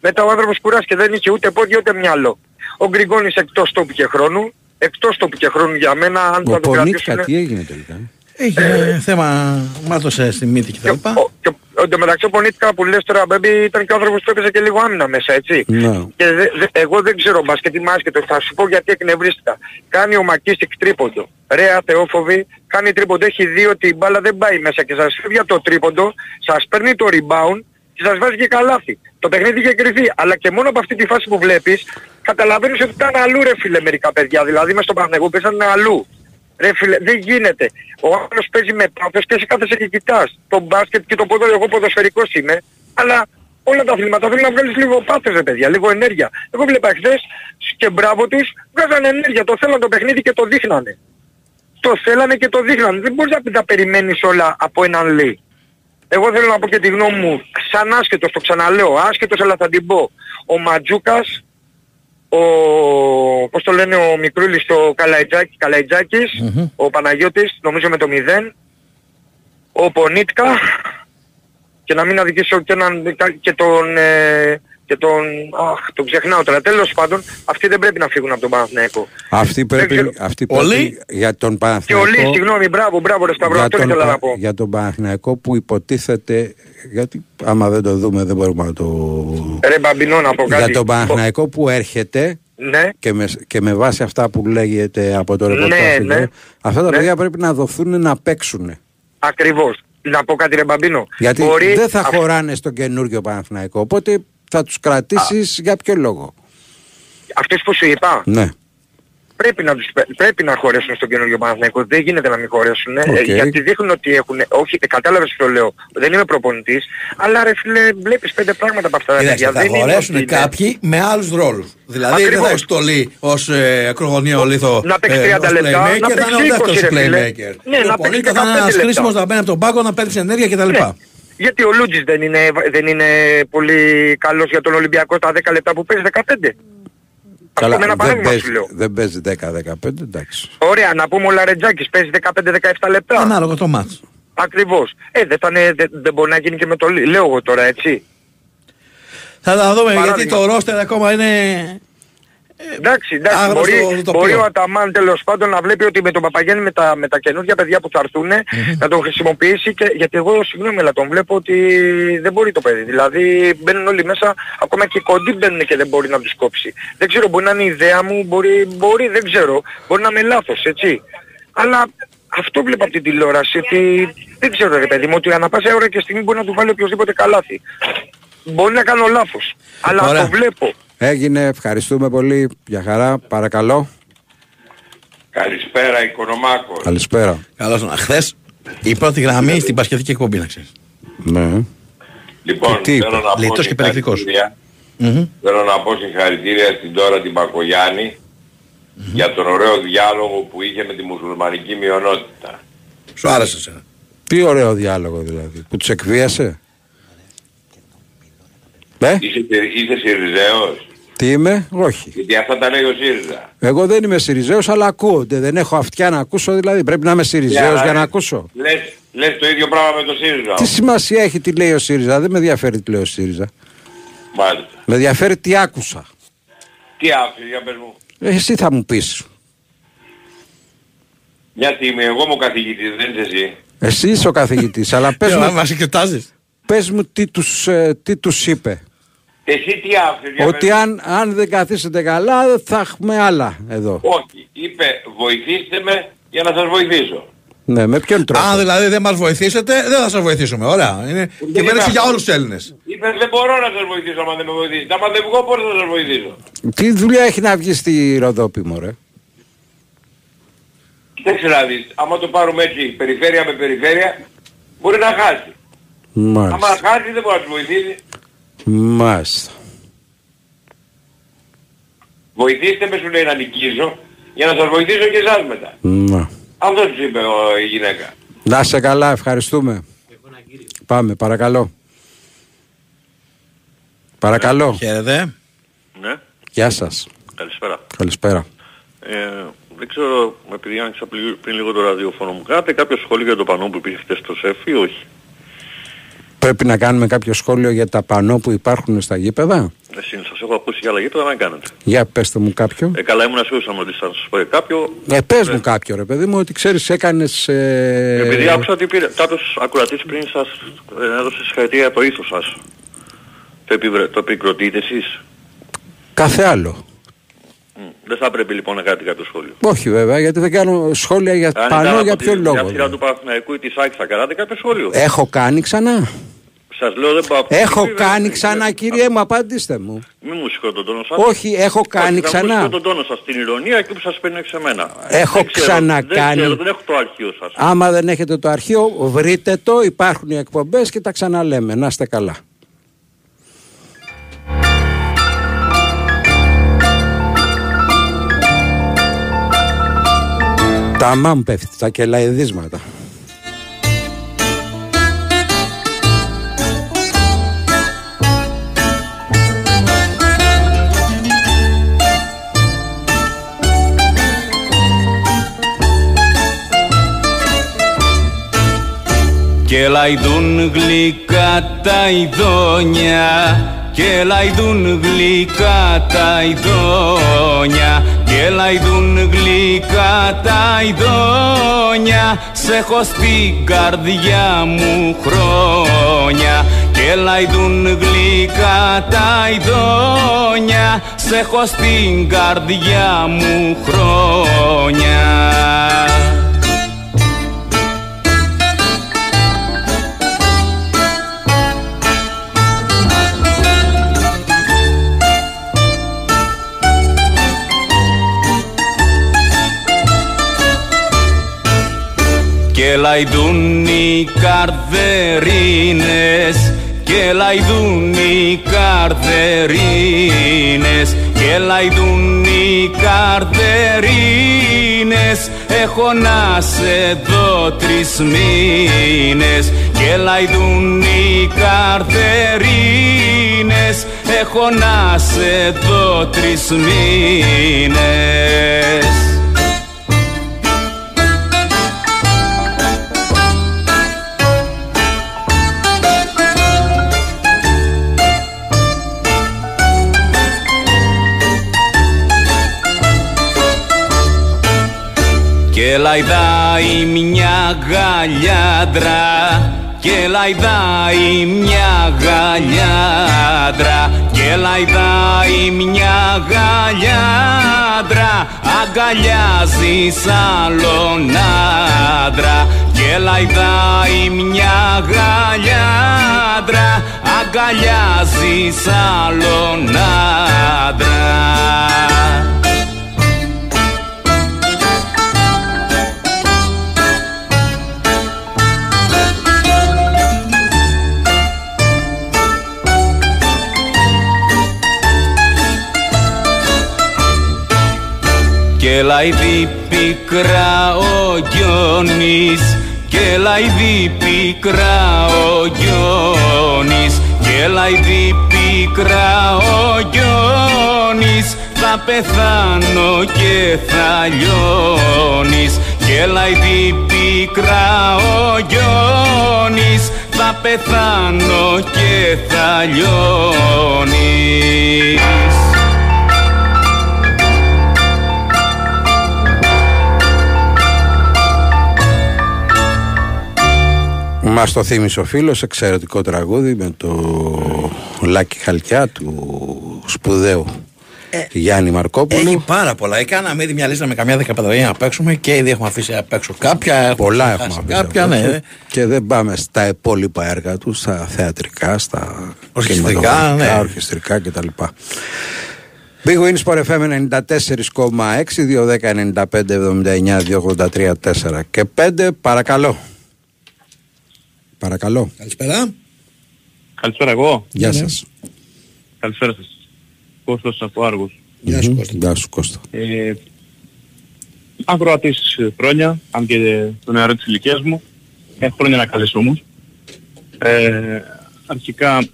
Speaker 8: Μετά ο άνθρωπος κουράστηκε δεν είχε ούτε πόδι ούτε μυαλό. Ο Γκριγκόνης εκτός τόπου και χρόνου. Εκτός τόπου και χρόνου για μένα, αν
Speaker 1: Ο
Speaker 8: θα τον
Speaker 1: Πονίτκα
Speaker 8: κρατήσουν...
Speaker 1: τι έγινε τελικά.
Speaker 3: Είχε θέμα, μάτωσε στη μύτη
Speaker 8: Και,
Speaker 3: κτλ.
Speaker 8: ο, και ο, ο, εντωμεταξύ ο Πονίτκα που λες τώρα, μπέμπι, ήταν και ο άνθρωπος που έπαιζε και λίγο άμυνα μέσα, έτσι.
Speaker 1: Ναι.
Speaker 8: Και δε, δε, εγώ δεν ξέρω μπάσκετ, είμαι άσχετος. Θα σου πω γιατί εκνευρίστηκα. Κάνει ο Μακίστικ τρίποντο. Ρε ατεόφοβη, κάνει τρίποντο, έχει δει ότι η μπάλα δεν πάει μέσα και σας φύγει από το τρίποντο, σας παίρνει το rebound και σας βάζει και καλάθι. Το παιχνίδι είχε κρυθεί, αλλά και μόνο από αυτή τη φάση που βλέπεις, καταλαβαίνεις ότι ήταν αλλού ρε φίλε μερικά παιδιά. Δηλαδή μες στο Παναγού παίζανε αλλού. Ρε φίλε, δεν γίνεται. Ο άλλος παίζει με πάθος και εσύ κάθεσαι και κοιτάς. Το μπάσκετ και το ποδόσφαιρο, εγώ ποδοσφαιρικός είμαι, αλλά όλα τα αθλήματα θέλουν να βγάλεις λίγο πάθος ρε παιδιά, λίγο ενέργεια. Εγώ βλέπα χθες και μπράβο τους, βγάζανε ενέργεια, το θέλαν το παιχνίδι και το δείχνανε. Το θέλανε και το δείχνανε. Δεν μπορείς να τα περιμένεις όλα από έναν λέει. Εγώ θέλω να πω και τη γνώμη μου, σαν άσχετος, το ξαναλέω, άσχετος αλλά θα την πω. Ο Ματζούκας, ο, πώς το λένε, ο Μικρούλης, ο Καλαϊτζάκη, καλαϊτζακης ο Παναγιώτης, νομίζω με το 0, ο Πονίτκα, και να μην αδικήσω και, έναν, και τον, ε, και τον, αχ, τον ξεχνάω τώρα. Τέλος πάντων, αυτοί δεν πρέπει να φύγουν από τον Παναθηναϊκό.
Speaker 1: Αυτή
Speaker 8: ξέρω.
Speaker 1: πρέπει, αυτή
Speaker 3: Ο Λί.
Speaker 1: πρέπει για τον
Speaker 8: Και ο
Speaker 1: Παναθηναϊκό...
Speaker 8: Λύς, συγγνώμη, μπράβο, μπράβο ρε Σταυρό,
Speaker 1: για
Speaker 8: αυτό
Speaker 1: τον,
Speaker 8: ήθελα να
Speaker 1: Πα-
Speaker 8: πω.
Speaker 1: για τον Παναθηναϊκό που υποτίθεται γιατί άμα δεν το δούμε δεν μπορούμε να το...
Speaker 8: Ρε Μπαμπινό να πω κάτι.
Speaker 1: Για τον Παναθηναϊκό που έρχεται
Speaker 8: Ναι,
Speaker 1: και με, και με βάση αυτά που λέγεται από το
Speaker 8: Ναι,
Speaker 1: ρεπορτάζ
Speaker 8: ναι.
Speaker 1: εδώ, αυτά τα
Speaker 8: Ναι.
Speaker 1: παιδιά πρέπει να δοθούν να παίξουν.
Speaker 8: ακριβώς. Να πω κάτι ρε Μπαμπίνο.
Speaker 1: Γιατί
Speaker 8: Μπορεί
Speaker 1: δεν θα
Speaker 8: αυ-
Speaker 1: χωράνε στον καινούργιο Παναθηναϊκό. Οπότε θα τους κρατήσεις για ποιο λόγο;
Speaker 8: Αυτές που σου είπα,
Speaker 1: Ναι.
Speaker 8: πρέπει να, τους, πρέπει να χωρέσουν στον καινούργιο Παναθηναϊκό. Δεν γίνεται να μην χωρέσουν. ε,
Speaker 1: Οκ.
Speaker 8: γιατί δείχνουν ότι έχουν... Όχι, ε, κατάλαβες τι το λέω. Δεν είμαι προπονητής. Αλλά ρε φίλε, βλέπεις πέντε πράγματα από αυτά. τα
Speaker 3: Κοίταξε,
Speaker 8: παιδιά.
Speaker 3: θα
Speaker 8: Δεν είναι
Speaker 3: χωρέσουν
Speaker 8: ότι είναι-
Speaker 3: κάποιοι με άλλους ρόλους. Δηλαδή δεν
Speaker 8: Ακριβώς.
Speaker 3: θα έχεις στολή ως ε, ακρογωνιαίο λίθο
Speaker 8: Να παίξει
Speaker 3: ε,
Speaker 8: 30
Speaker 3: ως
Speaker 8: λεπτά,
Speaker 3: playmaker,
Speaker 8: να
Speaker 3: θα
Speaker 8: παίξει
Speaker 3: είναι ο
Speaker 8: 20
Speaker 3: δεύτερος
Speaker 8: ρε φίλε.
Speaker 3: playmaker.
Speaker 8: Ναι,
Speaker 3: Και
Speaker 8: να
Speaker 3: ο
Speaker 8: παίξει
Speaker 3: Πολίτας θα είναι
Speaker 8: 15
Speaker 3: ένας
Speaker 8: λεπτά.
Speaker 3: χρήσιμος να μπαίνει από τον πάγκο να παίρνεις ενέργεια κτλ.
Speaker 8: Ναι. Γιατί ο Λούντζης δεν είναι, δεν είναι πολύ καλός για τον Ολυμπιακό στα 10 λεπτά που παίζει 15. Αυτό με ένα
Speaker 1: δεν
Speaker 8: παράδειγμα
Speaker 1: παίζει,
Speaker 8: σου λέω.
Speaker 1: δεν παίζει 10-15, εντάξει.
Speaker 8: Ωραία, να πούμε ο Λαρετζάκης παίζει 15-17 λεπτά.
Speaker 3: Ανάλογα το μάτς.
Speaker 8: Ακριβώς. Ε, δεν, θα είναι- δεν, δεν μπορεί να γίνει και με το Λί. Λέω εγώ τώρα, έτσι.
Speaker 3: Θα τα δούμε γιατί
Speaker 8: Παράδειγμα.
Speaker 3: το ρόστερ ακόμα είναι...
Speaker 8: Εντάξει, εντάξει.
Speaker 3: άγνωστο
Speaker 8: Μπορεί,
Speaker 3: το
Speaker 8: μπορεί
Speaker 3: οποίο.
Speaker 8: ο Αταμάν τέλος πάντων να βλέπει ότι με τον Παπαγέννη με τα, με τα καινούργια παιδιά που θα έρθουν να τον χρησιμοποιήσει και γιατί εγώ συγγνώμη αλλά τον βλέπω ότι δεν μπορεί το παιδί. Δηλαδή μπαίνουν όλοι μέσα, ακόμα και οι κοντοί μπαίνουν και δεν μπορεί να τους κόψει. Δεν ξέρω, μπορεί να είναι η ιδέα μου, μπορεί, μπορεί δεν ξέρω, μπορεί να είμαι λάθος, έτσι. Αλλά αυτό βλέπω από την τηλεόραση, ότι δεν ξέρω ρε παιδί μου, ότι ανά πάσα ώρα και στιγμή μπορεί να του βάλει οποιοδήποτε καλάθι. Μπορεί να κάνω λάθος, αλλά
Speaker 3: Ωραία.
Speaker 8: το βλέπω.
Speaker 1: Έγινε, ευχαριστούμε πολύ. Για χαρά, παρακαλώ.
Speaker 9: Καλησπέρα, Οικονομάκος.
Speaker 1: Καλησπέρα.
Speaker 3: Καλώς. Χθες η πρώτη γραμμή στην πασχετική εκπομπή να ξέρεις.
Speaker 1: Ναι.
Speaker 9: Λοιπόν,
Speaker 1: τι είπες;
Speaker 9: θέλω να πω
Speaker 3: Λιτός και περιεκτικός.
Speaker 9: συγχαρητήρια.
Speaker 3: Μμμ.
Speaker 9: Θέλω να πω συγχαρητήρια στην τώρα την Πακογιάννη για τον ωραίο διάλογο που είχε με τη μουσουλμανική μειονότητα.
Speaker 3: Σου άρεσε εσένα.
Speaker 1: Τι ωραίο διάλογο δηλαδή. Που τους εκβίασε. Ε,
Speaker 9: Είσαι, είσαι Συριζέος.
Speaker 1: Τι είμαι, όχι.
Speaker 9: Γιατί αυτά τα λέει ο ΣΥΡΙΖΑ.
Speaker 1: Εγώ δεν είμαι Σιριζέος αλλά ακούω. Δεν δεν έχω αυτιά να ακούσω δηλαδή. Πρέπει να είμαι Σιριζέος για να ακούσω.
Speaker 9: Λες, λες το ίδιο πράγμα με το ΣΥΡΙΖΑ.
Speaker 1: Τι σημασία έχει τι λέει ο ΣΥΡΙΖΑ; Δεν με ενδιαφέρει τι λέει ο ΣΥΡΙΖΑ.
Speaker 9: Μάλιστα.
Speaker 1: Με ενδιαφέρει τι άκουσα.
Speaker 9: Τι άφησε για πες μου.
Speaker 1: Ε, Εσύ θα μου πεις.
Speaker 9: Μια στιγμή, εγώ είμαι ο καθηγητής, δεν είσαι εσύ.
Speaker 1: Εσύ είσαι ο καθηγητής, αλλά πες
Speaker 3: Ε,
Speaker 1: μου,
Speaker 3: Μας εξετάζεις.
Speaker 1: πες μου τι, τους, ε, τι τους είπε.
Speaker 9: Εσύ τι άφησες για
Speaker 1: Ότι
Speaker 9: πες μου.
Speaker 1: αν, αν δεν καθίσετε καλά θα έχουμε άλλα εδώ.
Speaker 9: Όχι, είπε βοηθήστε με για να σας βοηθήσω.
Speaker 1: Ναι, με ποιον τρόπο;
Speaker 3: Αν δηλαδή δεν μας βοηθήσετε, δεν θα σας βοηθήσουμε. Ωραία. Είναι κυβέρνηση για όλους τους Έλληνες.
Speaker 9: Είπε δεν μπορώ να σας βοηθήσω άμα δεν με βοηθήσετε. Άμα δεν βγω πώς θα σας βοηθήσω;
Speaker 1: Τι δουλειά έχει να βγει στη Ροδόπη, μωρέ;
Speaker 9: Κοιτάξτε να δεις, άμα το πάρουμε έτσι περιφέρεια με περιφέρεια μπορεί να χάσει. Άμα
Speaker 1: Μάλιστα.
Speaker 9: χάσει δεν μπορεί να τους βοηθήσει.
Speaker 1: Μάλιστα.
Speaker 9: Βοηθήστε με σου λέει να νικήσω για να σας βοηθήσω και εσάς μετά.
Speaker 1: Να.
Speaker 9: Αυτός τους είπε ο, η γυναίκα.
Speaker 1: Να είσαι καλά, ευχαριστούμε. Πάμε, παρακαλώ. Παρακαλώ.
Speaker 3: Χαίρετε.
Speaker 10: Ναι,
Speaker 1: Γεια σας.
Speaker 10: καλησπέρα.
Speaker 1: Καλησπέρα.
Speaker 10: Ε, δεν ξέρω, επειδή άνοιξα πριν, πριν λίγο το ραδιόφωνο μου, κάνατε κάποιος σχόλιο για το πανό που υπήρχε χτες στο ΣΕΦ ή όχι.
Speaker 1: Πρέπει να κάνουμε κάποιο σχόλιο για τα πανό που υπάρχουν στα γήπεδα;
Speaker 10: Εσύ σας έχω ακούσει για άλλα γήπεδα να κάνετε.
Speaker 1: Για πέστε μου κάποιο.
Speaker 10: Ε, καλά ήμουν σίγουρος να θα σας πω για κάποιο.
Speaker 1: Ε, πες μου κάποιο ρε παιδί μου ότι ξέρεις έκανες... Ε...
Speaker 10: Επειδή άκουσα ότι πήρε, κάποιος ακουρατής πριν σας ε, έδωσες συγχαρητήρια το ήθος σας. Το, επιβρε, το επικροτείτε εσείς.
Speaker 1: Κάθε άλλο.
Speaker 10: Μ, Δεν θα πρέπει λοιπόν να κάνετε κάποιο σχόλιο.
Speaker 1: Όχι βέβαια γιατί δεν κάνω σχόλια για
Speaker 10: Αν
Speaker 1: πανό
Speaker 10: ήταν
Speaker 1: για
Speaker 10: από
Speaker 1: ποιον
Speaker 10: τη
Speaker 1: λόγο.
Speaker 10: διαθήρα
Speaker 1: δηλαδή.
Speaker 10: του Παναθηναϊκού ή της ΑΕΚ θα κάνατε κάποιο σχόλιο;
Speaker 1: Έχω κάνει ξανά.
Speaker 10: Σας λέω δεν πάω.
Speaker 1: Έχω
Speaker 10: Βέβαια,
Speaker 1: κάνει
Speaker 10: δεν-
Speaker 1: ξανά
Speaker 10: δεν-
Speaker 1: κύριε μου απαντήστε μου.
Speaker 10: Μη μου σηκώ τον τόνο σας.
Speaker 1: Όχι έχω κάνει
Speaker 10: Όχι, θα μου
Speaker 1: ξανά.
Speaker 10: σηκώ τον τόνο σας στην ηρωνία και που σας παίρνει σε μένα.
Speaker 1: Έχω
Speaker 10: Δεν ξέρω,
Speaker 1: ξανακάνει.
Speaker 10: Δεν ξέρω, δεν έχω το αρχείο σας.
Speaker 1: Άμα δεν έχετε το αρχείο βρείτε το, υπάρχουν οι εκπομπές και τα ξαναλέμε. Να είστε καλά. Τα μάμ πέφτει, τα κελαϊδίσματα.
Speaker 4: Και λαϊδούν γλυκά τα ειδόνια και λαϊδούν γλυκά τα ειδόνια και λαϊδούν γλυκά τα ειδόνια σε έχω στην καρδιά μου χρόνια. Και λαϊδούν γλυκά τα ειδόνια σε έχω στην καρδιά μου χρόνια Και λαϊδούν οι καρδερίνες. Και λαϊδούν οι καρδερίνες. Και λαϊδούν οι καρδερίνες. Έχω να σε δω τρεις μήνες. Και λαϊδούν οι καρδερίνες. Έχω να σε δω τρεις μήνες Και λαϊδάει μια γαλιάντρα Και λαϊδάει μια γαλιάντρα Και λαϊδάει μια γαλιάντρα. Αγκαλιάζει άλλον άντρα Και λαϊδάει μια γαλιάντρα. Αγκαλιάζει άλλον Και λαϊδί πικρά ο Γιώνης. Και λαϊδί πικρά ο Γιώνης. Και λαϊδί πικρά ο Γιώνης. Θα πεθάνω και θα λιώνεις. Και λαϊδί πικρά ο Γιώνης. Θα θα πεθάνω και θα λιώνεις
Speaker 1: Μα το θύμισε ο φίλος, εξαιρετικό τραγούδι με το Λάκη Χαλκιά του σπουδαίου Γιάννη Μαρκόπουλου.
Speaker 3: Έχει πάρα πολλά. Έκαναμε ήδη μια λίστα με καμιά δεκαπενταρία να παίξουμε και ήδη έχουμε αφήσει απ' έξω κάποια.
Speaker 1: Πολλά
Speaker 3: έχουμε
Speaker 1: έχουμε
Speaker 3: χάσει
Speaker 1: αφήσει
Speaker 3: Κάποια,
Speaker 1: απ' έξω.
Speaker 3: ναι.
Speaker 1: Και δεν πάμε στα υπόλοιπα έργα τους, στα θεατρικά, στα
Speaker 3: Ορχιστρικά,
Speaker 1: κινηματογραφικά,
Speaker 3: ναι.
Speaker 1: ορχιστρικά κτλ. Big Win Sport FM 94,6 210 95 79 283 4 και 5 παρακαλώ. Παρακαλώ.
Speaker 3: Καλησπέρα.
Speaker 11: Καλησπέρα εγώ.
Speaker 1: Γεια σας.
Speaker 11: Καλησπέρα σας. Κώστας από Άργος.
Speaker 3: Γεια σου,
Speaker 1: Μμμ.
Speaker 3: Κώστα.
Speaker 1: Γεια σου Κώστα.
Speaker 11: Ε, ακροατής ε, χρόνια, αν και το νεαρό της ηλικίας μου. Έχω χρόνια να καλέσω όμως. Ε, αρχικά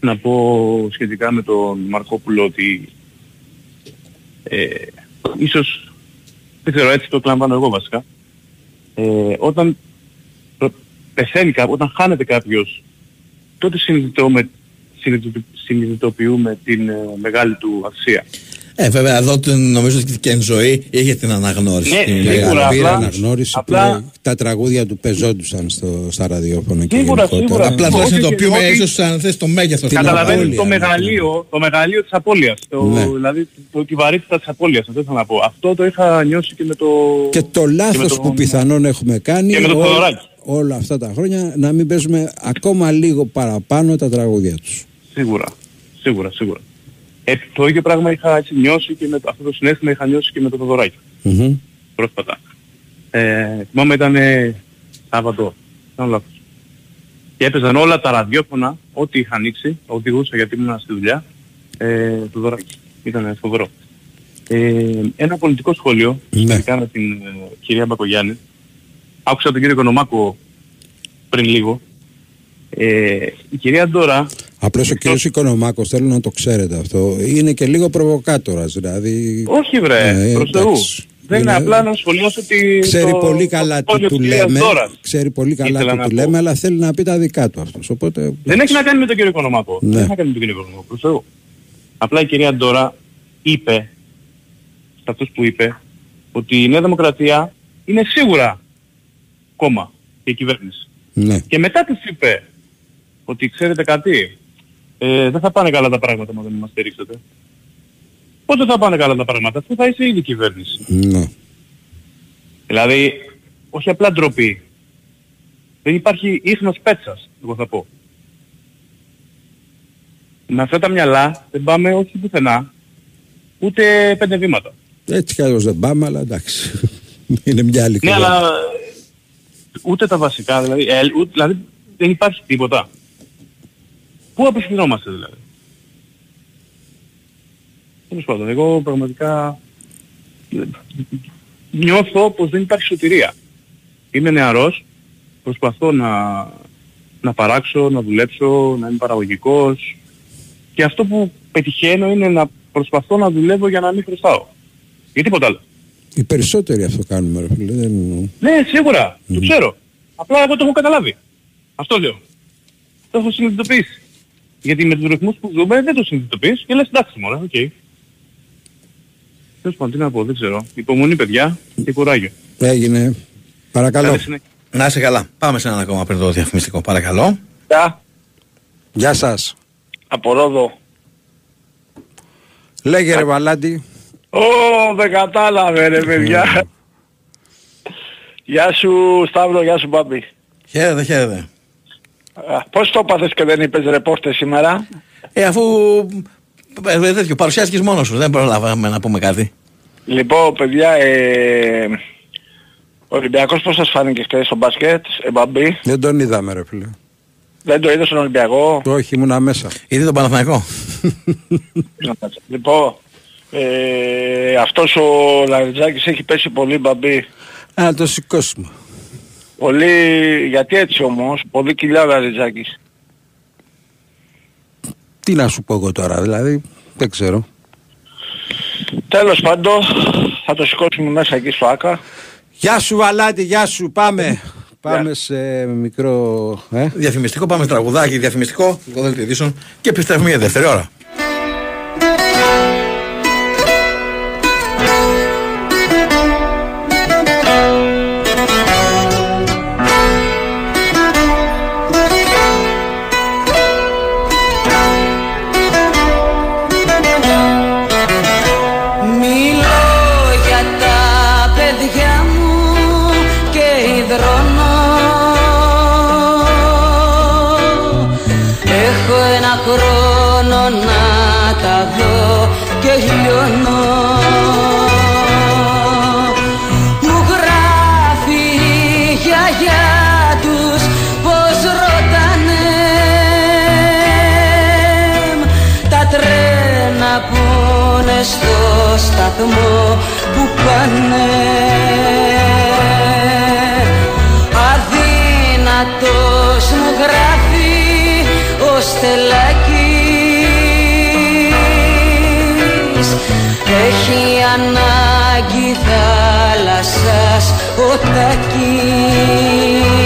Speaker 11: να πω σχετικά με τον Μαρκόπουλο ότι ε, ίσως, δεν ξέρω έτσι το εκλαμβάνω εγώ βασικά, ε, όταν προ- πεθαίνει κάποιος, όταν χάνεται κάποιος, τότε συνειδητοποιούμε, συνειδητο- συνειδητοποιούμε την ε, μεγάλη του αξία.
Speaker 3: Ε, βέβαια εδώ την- νομίζω ότι και εν ζωή είχε την αναγνώριση.
Speaker 11: Ναι,
Speaker 3: Την
Speaker 11: σίγουρα,
Speaker 3: μεγάλη.
Speaker 11: απλά-
Speaker 1: Πήρα αναγνώριση
Speaker 11: απλά-
Speaker 1: που τα τραγούδια του πεζόντουσαν στο, στα ραδιόφωνα και
Speaker 11: Σίγουρα,
Speaker 1: γενικότερα.
Speaker 11: σίγουρα.
Speaker 3: Απλά το
Speaker 11: Όχι,
Speaker 3: συνειδητοποιούμε
Speaker 11: όχι.
Speaker 3: ίσως αν θες το μέγεθος.
Speaker 1: Την
Speaker 3: της
Speaker 11: Καταλαβαίνεις
Speaker 1: απώλεια,
Speaker 11: το
Speaker 1: ναι.
Speaker 11: μεγαλείο, το μεγαλείο της απώλειας. Το,
Speaker 1: Ναι.
Speaker 11: Δηλαδή το, τη βαρύτητα της απώλειας. Αυτό ήθελα να πω. Αυτό το είχα νιώσει και με το...
Speaker 1: Και το λάθος
Speaker 11: τον-
Speaker 1: που πιθανόν έχουμε κάνει
Speaker 11: και με το
Speaker 1: ό-
Speaker 11: Θοδωράκη.
Speaker 1: Όλα αυτά τα χρόνια να μην παίζουμε ακόμα λίγο παραπάνω τα τραγούδια τους.
Speaker 11: Σίγουρα. Σίγουρα, σίγουρα. Ε, το ίδιο πράγμα είχα έτσι νιώσει και με το, αυτό το συνέστημα είχα νιώσει και με το Θοδωράκη.
Speaker 1: Μμμ.
Speaker 11: πρόσφατα. Ε, θυμάμαι ήταν ε, Σάββατο, ήταν λάθος. Και έπαιζαν όλα τα ραδιόφωνα, ό,τι είχα ανοίξει, οδηγούσα γιατί ήμουν στη δουλειά, ε, του δωράκι. Ήταν φοβερό. Ε, ένα πολιτικό σχόλιο,
Speaker 1: Ναι.
Speaker 11: σχετικά με την ε, κυρία Μπακογιάννη. Άκουσα τον κύριο Οικονομάκο πριν λίγο. Ε, η κυρία Ντόρα,
Speaker 1: Απλώς ο κύριος Οικονομάκος, θέλω να το ξέρετε αυτό, είναι και λίγο προβοκάτορας, δηλαδή...
Speaker 11: όχι βρε,
Speaker 1: Ε,
Speaker 11: προς Θεού.
Speaker 1: εντάξει.
Speaker 11: Δεν είναι
Speaker 1: Είναι-
Speaker 11: απλά να σχολιάσω ότι
Speaker 1: Ξέρει
Speaker 11: το-
Speaker 1: πολύ
Speaker 11: το
Speaker 1: καλά τι
Speaker 11: σχόλιο
Speaker 1: του
Speaker 11: της κυρίας
Speaker 1: λέμε,
Speaker 11: Ντόρας.
Speaker 1: ξέρει πολύ καλά
Speaker 11: Ήθελα
Speaker 1: τι
Speaker 11: να
Speaker 1: του
Speaker 11: πω.
Speaker 1: λέμε, αλλά θέλει να πει τα δικά του αυτός, οπότε...
Speaker 11: Δεν έχει να κάνει με τον κύριο Οικονομάκο.
Speaker 1: Ναι.
Speaker 11: Δεν έχει να κάνει με τον κύριο Οικονομάκο. Προς Θεού. Απλά η κυρία Ντόρα είπε, σε αυτούς που είπε, ότι η Νέα Δημοκρατία είναι σίγουρα κόμμα και κυβέρνηση.
Speaker 1: Ναι.
Speaker 11: Και μετά της είπε ότι ξέρετε κάτι, ε, δεν θα πάνε καλά τα πράγματα αν δεν μας στηρίξετε. Πότε θα πάνε καλά τα πράγματα, αυτό θα είσαι ήδη κυβέρνηση.
Speaker 1: Ναι.
Speaker 11: Δηλαδή, όχι απλά ντροπή. Δεν υπάρχει ίχνος πέτσας, εγώ θα πω. Με αυτά τα μυαλά δεν πάμε όχι πουθενά, ούτε πέντε βήματα.
Speaker 1: Έτσι κι αλλιώς δεν πάμε, αλλά εντάξει. είναι μια άλλη
Speaker 11: Ναι,
Speaker 1: κουβέντα.
Speaker 11: αλλά ούτε τα βασικά, δηλαδή, ε, ούτε, δηλαδή δεν υπάρχει τίποτα. Πού απευθυνόμαστε δηλαδή; Τέλος πάντων, εγώ πραγματικά ε, νιώθω πως δεν υπάρχει σωτηρία. Είμαι νεαρός, προσπαθώ να, να παράξω, να δουλέψω, να είμαι παραγωγικός και αυτό που πετυχαίνω είναι να προσπαθώ να δουλεύω για να μην χρωστάω. Για τίποτα άλλο.
Speaker 1: Οι περισσότεροι αυτό κάνουμε, ρε φίλε. Δεν...
Speaker 11: Ναι, σίγουρα. Το ξέρω. Απλά εγώ το έχω καταλάβει. Αυτό λέω. Το έχω συνειδητοποιήσει. Γιατί με τους ρυθμούς που ζούμε δεν το συνειδητοποιείς και λες εντάξει μωρέ, οκ. Τέλος πάντων, τι να πω, δεν ξέρω. Υπομονή παιδιά και κουράγιο.
Speaker 1: Έγινε. Παρακαλώ.
Speaker 11: Καλή συνέχεια.
Speaker 3: Να είσαι καλά. Πάμε σε έναν ακόμα πριν το διαφημιστικό. Παρακαλώ.
Speaker 1: Γεια σας.
Speaker 12: Από Ρόδο.
Speaker 1: Λέγε ρε Βαλάντι.
Speaker 12: Ω, δεν κατάλαβε ρε παιδιά. Γεια σου Σταύρο, γεια σου Μπάμπη.
Speaker 3: Χαίρετε, χαίρετε.
Speaker 12: Α, Πώς το έπαθες και δεν είπες ρεπόρτε σήμερα;
Speaker 3: Ε, αφού ε, ε, τέτοιο, παρουσιάστηκες μόνος σου, δεν προλάβαμε να πούμε κάτι.
Speaker 12: Λοιπόν, παιδιά, ε, ο Ολυμπιακός πώς σας φάνηκε χθες στο μπάσκετ, ε, Μπαμπή.
Speaker 1: Δεν τον είδαμε ρε φίλε.
Speaker 12: Δεν το είδες στον Ολυμπιακό;
Speaker 1: Όχι, ήμουνα μέσα.
Speaker 3: Είδε τον Παναθηναϊκό.
Speaker 12: Λοιπόν, ε, αυτός ο Λαριτζάκης έχει πέσει πολύ Μπαμπή.
Speaker 1: Να το σηκώσουμε.
Speaker 12: Πολύ, γιατί έτσι όμως, πολύ κοιλιά ο Λαριτζάκης.
Speaker 1: Τι να σου πω εγώ τώρα, δηλαδή, δεν ξέρω.
Speaker 12: Τέλος πάντων, θα το σηκώσουμε μέσα εκεί στο ΆΚΑ.
Speaker 1: Γεια σου Βαλάντι, γεια σου, πάμε. Πάμε σε μικρό. Ε;
Speaker 3: Διαφημιστικό, πάμε τραγουδάκι, διαφημιστικό, δελτίο ειδήσεων και επιστρέφουμε για δεύτερη ώρα.
Speaker 13: Σταθμό που πάνε. Αδύνατος μου γράφει ο Στελάκης. Έχει ανάγκη θάλασσας ο Τάκης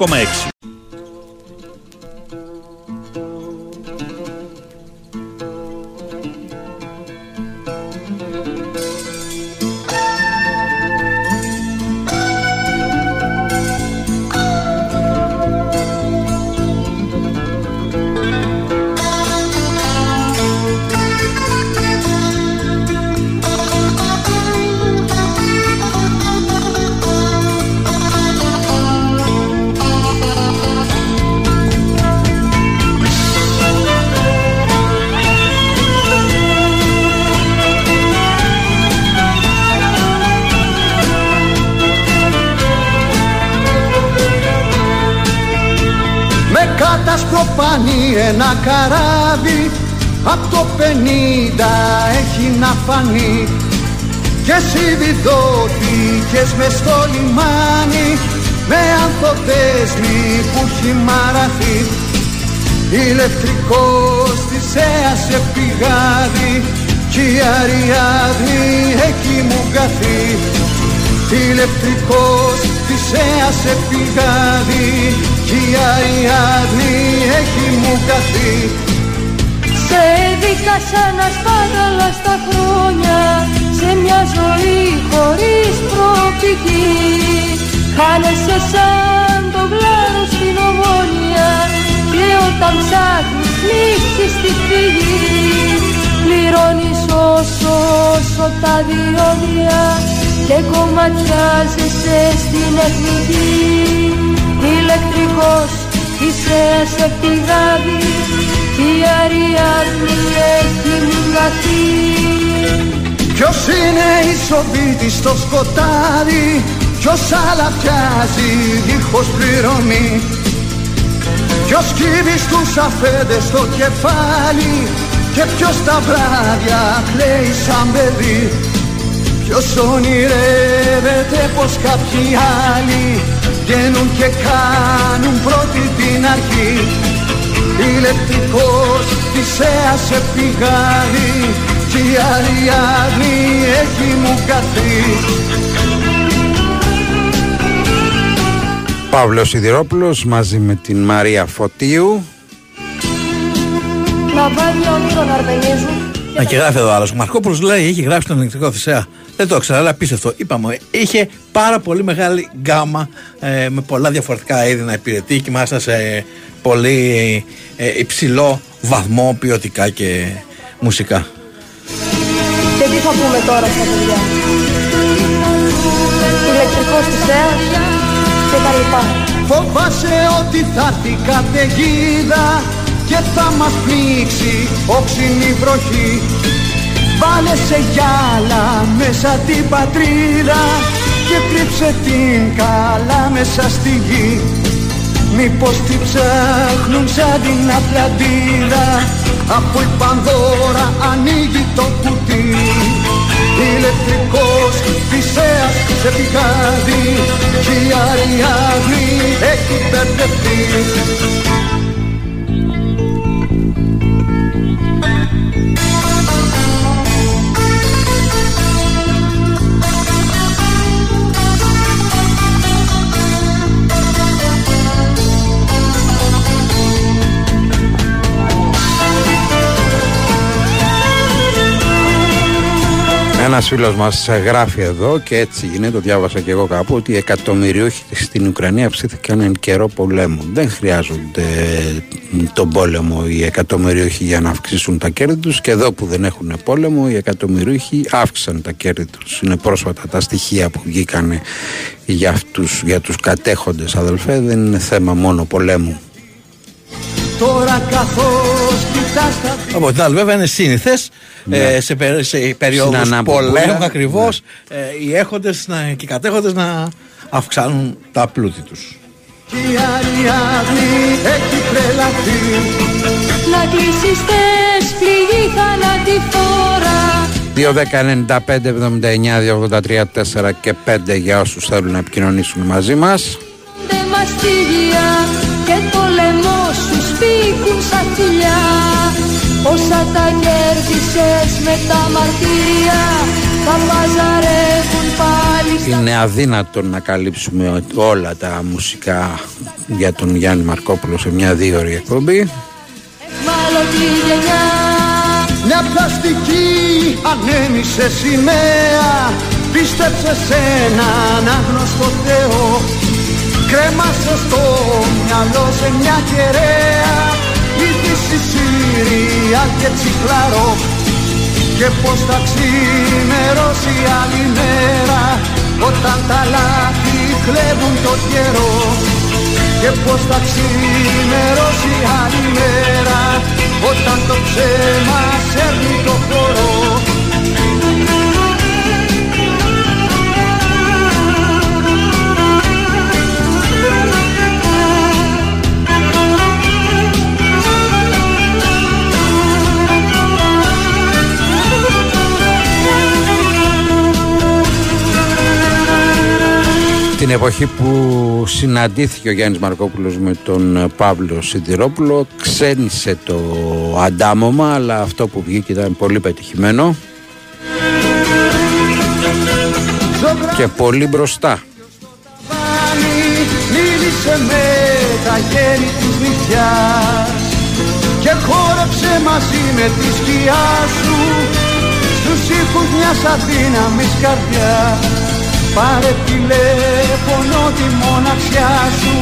Speaker 14: 6,6 έδικασα να σπάταλα στα χρόνια Σε μια ζωή χωρίς προοπτική. Χάνεσαι σαν το γλάρο στην ομόνια Και όταν ψάχνεις νύχτης στη φυγή Πληρώνεις όσο όσο τα διόδια Και κομματιάζεσαι στην εθνική. Ηλεκτρικός είσαι σε πηγάδι Κι η Αριάδνη έχει μηγαθεί
Speaker 2: Ποιος είναι ισοβήτης στο σκοτάδι; Ποιος αλαφιάζει δίχως πληρωμή Ποιος κύβει στους αφέντες στο κεφάλι; Και ποιος τα βράδια κλαίει σαν παιδί; Ποιος ονειρεύεται πως κάποιοι άλλοι Βγαίνουν και κάνουν πρώτη την αρχή; Ηλεκτρικός θυσέας σε πηγάδι Κι η Αριάδνη έχει μου καθεί
Speaker 1: Παύλος Σιδηρόπουλος μαζί με την Μαρία Φωτίου
Speaker 14: Λαβάδια όνειρων αρμενίζουν
Speaker 3: Να και γράφει εδώ άλλος. Ο Μαρκόπουλος λέει: Έχει γράψει τον ηλεκτρικό Θησέα. Δεν το ήξερα, αλλά απίστευτο. Είπαμε, είχε πάρα πολύ μεγάλη γκάμα ε, με πολλά διαφορετικά είδη να υπηρετεί και μάλιστα σε πολύ ε, υψηλό βαθμό ποιοτικά και μουσικά.
Speaker 14: Και τι θα πούμε τώρα στα παιδιά; Ηλεκτρικός θησέας και τα λοιπά
Speaker 2: Φοβάσαι ότι θα έρθει καταιγίδα και θα μας πνίξει όξινη βροχή Βάλε σε γυάλα μέσα την πατρίδα και κρύψε την καλά μέσα στη γη. Μήπως τη ψάχνουν σαν την Ατλαντίδα. Από η Πανδώρα ανοίγει το κουτί. Ηλεκτρικός Θησέας σε πηγάδι. Κι η Αριάδνη έχει μπερδευτεί
Speaker 1: Ένας φίλος μας γράφει εδώ και έτσι είναι, το διάβασα και εγώ κάπου, ότι οι εκατομμυριούχοι στην Ουκρανία ψήθηκαν εν καιρό πολέμου. Δεν χρειάζονται τον πόλεμο οι εκατομμυριούχοι για να αυξήσουν τα κέρδη τους και εδώ που δεν έχουν πόλεμο οι εκατομμυριούχοι αύξησαν τα κέρδη τους. Είναι πρόσφατα τα στοιχεία που βγήκαν για, αυτούς, για τους κατέχοντες αδελφέ, δεν είναι θέμα μόνο πολέμου.
Speaker 2: Τώρα καθώς κοιτάς τα
Speaker 3: Από την άλλη, βέβαια, είναι σύνηθε ε, σε, πε- σε περίοδου
Speaker 1: ανάποδα.
Speaker 3: πολέμου ακριβώς ε, οι έχοντες και οι κατέχοντες να αυξάνουν τα πλούτη τους.
Speaker 2: Κι η Αριάδνη έχει τρελαθεί
Speaker 14: Να κλείσεις θες πληγή θανατηφόρα
Speaker 1: 2, 10, 95, 79, 283, 4 και 5 για όσους θέλουν να επικοινωνήσουν μαζί μας.
Speaker 14: Δε μαστίγια και το λαιμό σου σπίκουν σαν φιλιά Όσα τα κέρδισες με τα μαρτύρια Τα παζαρεύουν πάλι στα
Speaker 1: Είναι αδύνατο να καλύψουμε όλα τα μουσικά για τον Γιάννη Μαρκόπουλο σε μια δύο ώρη εκπομπή.
Speaker 14: μάλλον γενιά.
Speaker 2: Μια πλαστική ανέμισε σημαία Πίστεψε σε έναν άγνωστο Θεό. Κρέμασε στο μυαλό σε μια κεραία Είδηση Συρία και τσιχλαρό Και πως θα ξημερώσει άλλη μέρα Όταν τα λάθη κλέβουν το καιρό. Και πως θα ξημερώσει άλλη μέρα Όταν το ψέμα σέρνει το χώρο
Speaker 1: Την εποχή που συναντήθηκε ο Γιάννης Μαρκόπουλος με τον ε, Παύλο Σιδηρόπουλο ξένησε το αντάμωμα αλλά αυτό που βγήκε ήταν πολύ πετυχημένο και πολύ μπροστά.
Speaker 2: Πάνι μίλησε με τα χέρι της νυχιάς Και χόρεψε μαζί με τη σκιά σου Στους ήχους μιας αδύναμης καρδιάς Πάρε τηλέφωνο τη μοναξιά σου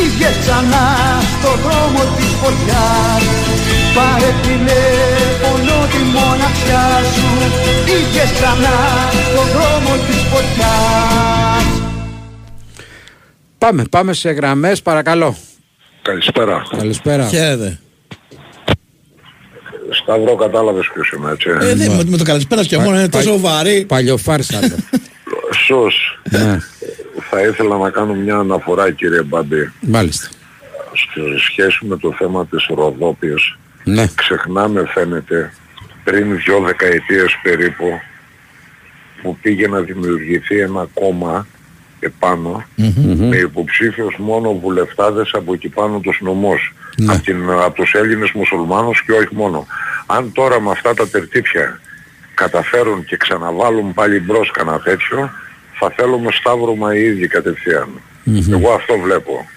Speaker 2: Είχες ξανά στο δρόμο της φωτιάς Πάρε τηλέφωνο τη μοναξιά σου Είχες ξανά στο δρόμο της φωτιάς
Speaker 1: Πάμε, πάμε σε γραμμές παρακαλώ.
Speaker 15: Καλησπέρα.
Speaker 1: Καλησπέρα.
Speaker 3: Χαίρετε.
Speaker 15: Σταυρό κατάλαβες ποιος είμαι έτσι.
Speaker 3: Ε, δεν- με, με το καλησπέρα και μόνο είναι τόσο βαρύ.
Speaker 1: Παλιοφάρσαρτο.
Speaker 15: Σως.
Speaker 1: ναι,
Speaker 15: Θα ήθελα να κάνω μια αναφορά κύριε Μπάμπη
Speaker 1: μάλιστα.
Speaker 15: στη σχέση με το θέμα της Ροδόπης
Speaker 1: Ναι.
Speaker 15: Ξεχνάμε φαίνεται πριν δυο δεκαετίες περίπου που πήγε να δημιουργηθεί ένα κόμμα επάνω με υποψήφιους μόνο βουλευτάδες από εκεί πάνω τους νομούς
Speaker 1: Ναι.
Speaker 15: από, την, από τους Έλληνες μουσουλμάνους και όχι μόνο. Αν τώρα με αυτά τα τερτύπια καταφέρουν και ξαναβάλουν πάλι μπρος κανένα τέτοιο θα θέλουμε σταύρωμα οι ίδιοι κατευθείαν. Εγώ αυτό βλέπω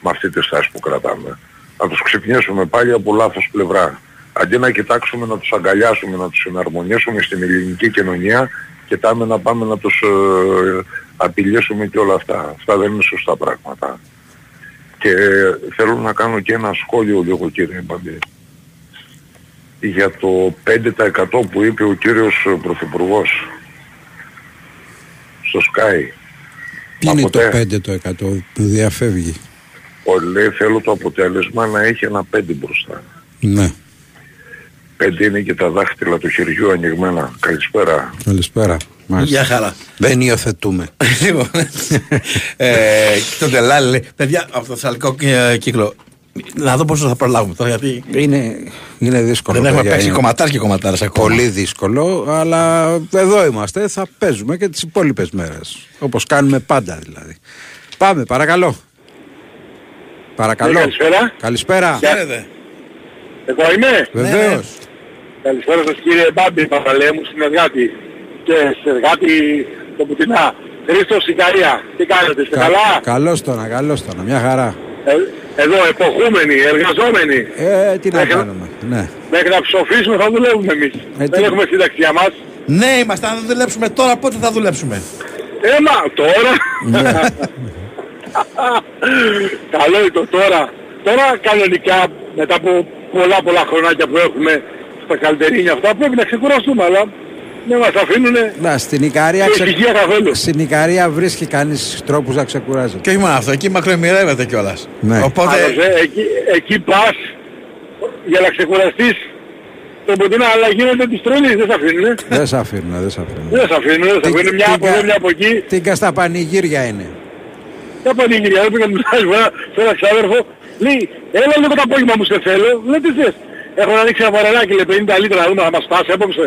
Speaker 15: με αυτή τη στάση που κρατάμε. Να τους ξυπνήσουμε πάλι από λάθος πλευρά. Αντί να κοιτάξουμε να τους αγκαλιάσουμε, να τους εναρμονίσουμε στην ελληνική κοινωνία, κοιτάμε να πάμε να τους ε, απειλήσουμε και όλα αυτά. Αυτά δεν είναι σωστά πράγματα. Και ε, θέλω να κάνω και ένα σχόλιο λίγο κύριε Μπαμπή για το 5% που είπε ο κύριος ε, Πρωθυπουργός στο Sky.
Speaker 1: Τι είναι το
Speaker 15: Ποτέ.
Speaker 1: 5% που διαφεύγει;
Speaker 15: Ο λέει θέλω το αποτέλεσμα να έχει ένα 5 μπροστά.
Speaker 1: Ναι.
Speaker 15: 5 είναι και τα δάχτυλα του χεριού ανοιγμένα. Καλησπέρα.
Speaker 1: Καλησπέρα. Μάλιστα.
Speaker 3: Γεια χαρά.
Speaker 1: Δεν υιοθετούμε.
Speaker 3: λοιπόν, ε, και τον Τελάλη λέει, παιδιά, από το θεσσαλικό ε, κύκλο, να δω πόσο θα προλάβουμε τώρα, γιατί
Speaker 1: Είναι, είναι δύσκολο.
Speaker 3: δεν έχουμε
Speaker 1: παιδιά,
Speaker 3: παίξει
Speaker 1: είναι
Speaker 3: κομματάρ και κομματάρες ακόμα.
Speaker 1: Πολύ δύσκολο, αλλά εδώ είμαστε. Θα παίζουμε και τις υπόλοιπες μέρες. Όπως κάνουμε πάντα δηλαδή. Πάμε, παρακαλώ. Παρακαλώ.
Speaker 12: Ναι, καλησπέρα.
Speaker 1: Καλησπέρα.
Speaker 3: Χαίρετε.
Speaker 12: Εγώ είμαι.
Speaker 1: Βεβαίως.
Speaker 12: Καλησπέρα σας κύριε Μπάμπη Παπαλέμου, συνεργάτη και συνεργάτη το Πουτινά. Χρήστος Ικαρία. Τι κάνετε, είστε καλά;
Speaker 1: Καλώς τώρα, καλώς τώρα. Μια χαρά.
Speaker 12: Ε, εδώ εποχούμενοι, εργαζόμενοι.
Speaker 1: Ε, τι να
Speaker 12: Μέχρι-
Speaker 1: κάνουμε. Ναι.
Speaker 12: Μέχρι να ψοφήσουμε θα δουλεύουμε εμείς.
Speaker 1: Ε, τι-
Speaker 12: Δεν έχουμε σύνταξη για μας.
Speaker 3: Ναι, είμαστε, αν δεν δουλέψουμε τώρα, πότε θα δουλέψουμε;
Speaker 12: Έμα, τώρα. Καλό είναι το τώρα. Τώρα κανονικά μετά από πολλά πολλά χρονάκια που έχουμε στα καλυτερίνια αυτά πρέπει να ξεκουραστούμε αλλά δεν μας αφήνουνε
Speaker 1: Να, στην Ικαρία,
Speaker 12: και ησυχία καθόλου.
Speaker 1: στην Ικαρία βρίσκει κανείς τρόπους να ξεκουράζεται.
Speaker 3: Και όχι μόνο αυτό, εκεί μακροημερεύεται κιόλας.
Speaker 1: Ναι.
Speaker 3: Οπότε.
Speaker 12: Άλλωστε, εκεί, εκεί πας για να ξεκουραστείς το ποτινά αλλά γίνεται της τρελής, δεν σε αφήνουνε.
Speaker 1: δεν σε αφήνουν, δεν σε αφήνουν.
Speaker 12: Δεν σε αφήνουν, δεν σε
Speaker 1: Τι-
Speaker 12: αφήνουν μια
Speaker 1: τι
Speaker 12: από
Speaker 1: κα-
Speaker 12: εδώ, μια από εκεί.
Speaker 1: Τι στα πανηγύρια είναι.
Speaker 12: Για πανηγυριά, δεν πήγα να μιλάς φορά σε ένα ξάδερφο. Λέει, έλα λίγο το απόγευμα μου σε θέλω. Λέει, τι θες. Έχω να ανοίξει ένα βαρελάκι, λέει 50 λίτρα να δούμε να μας φτάσει απόψε.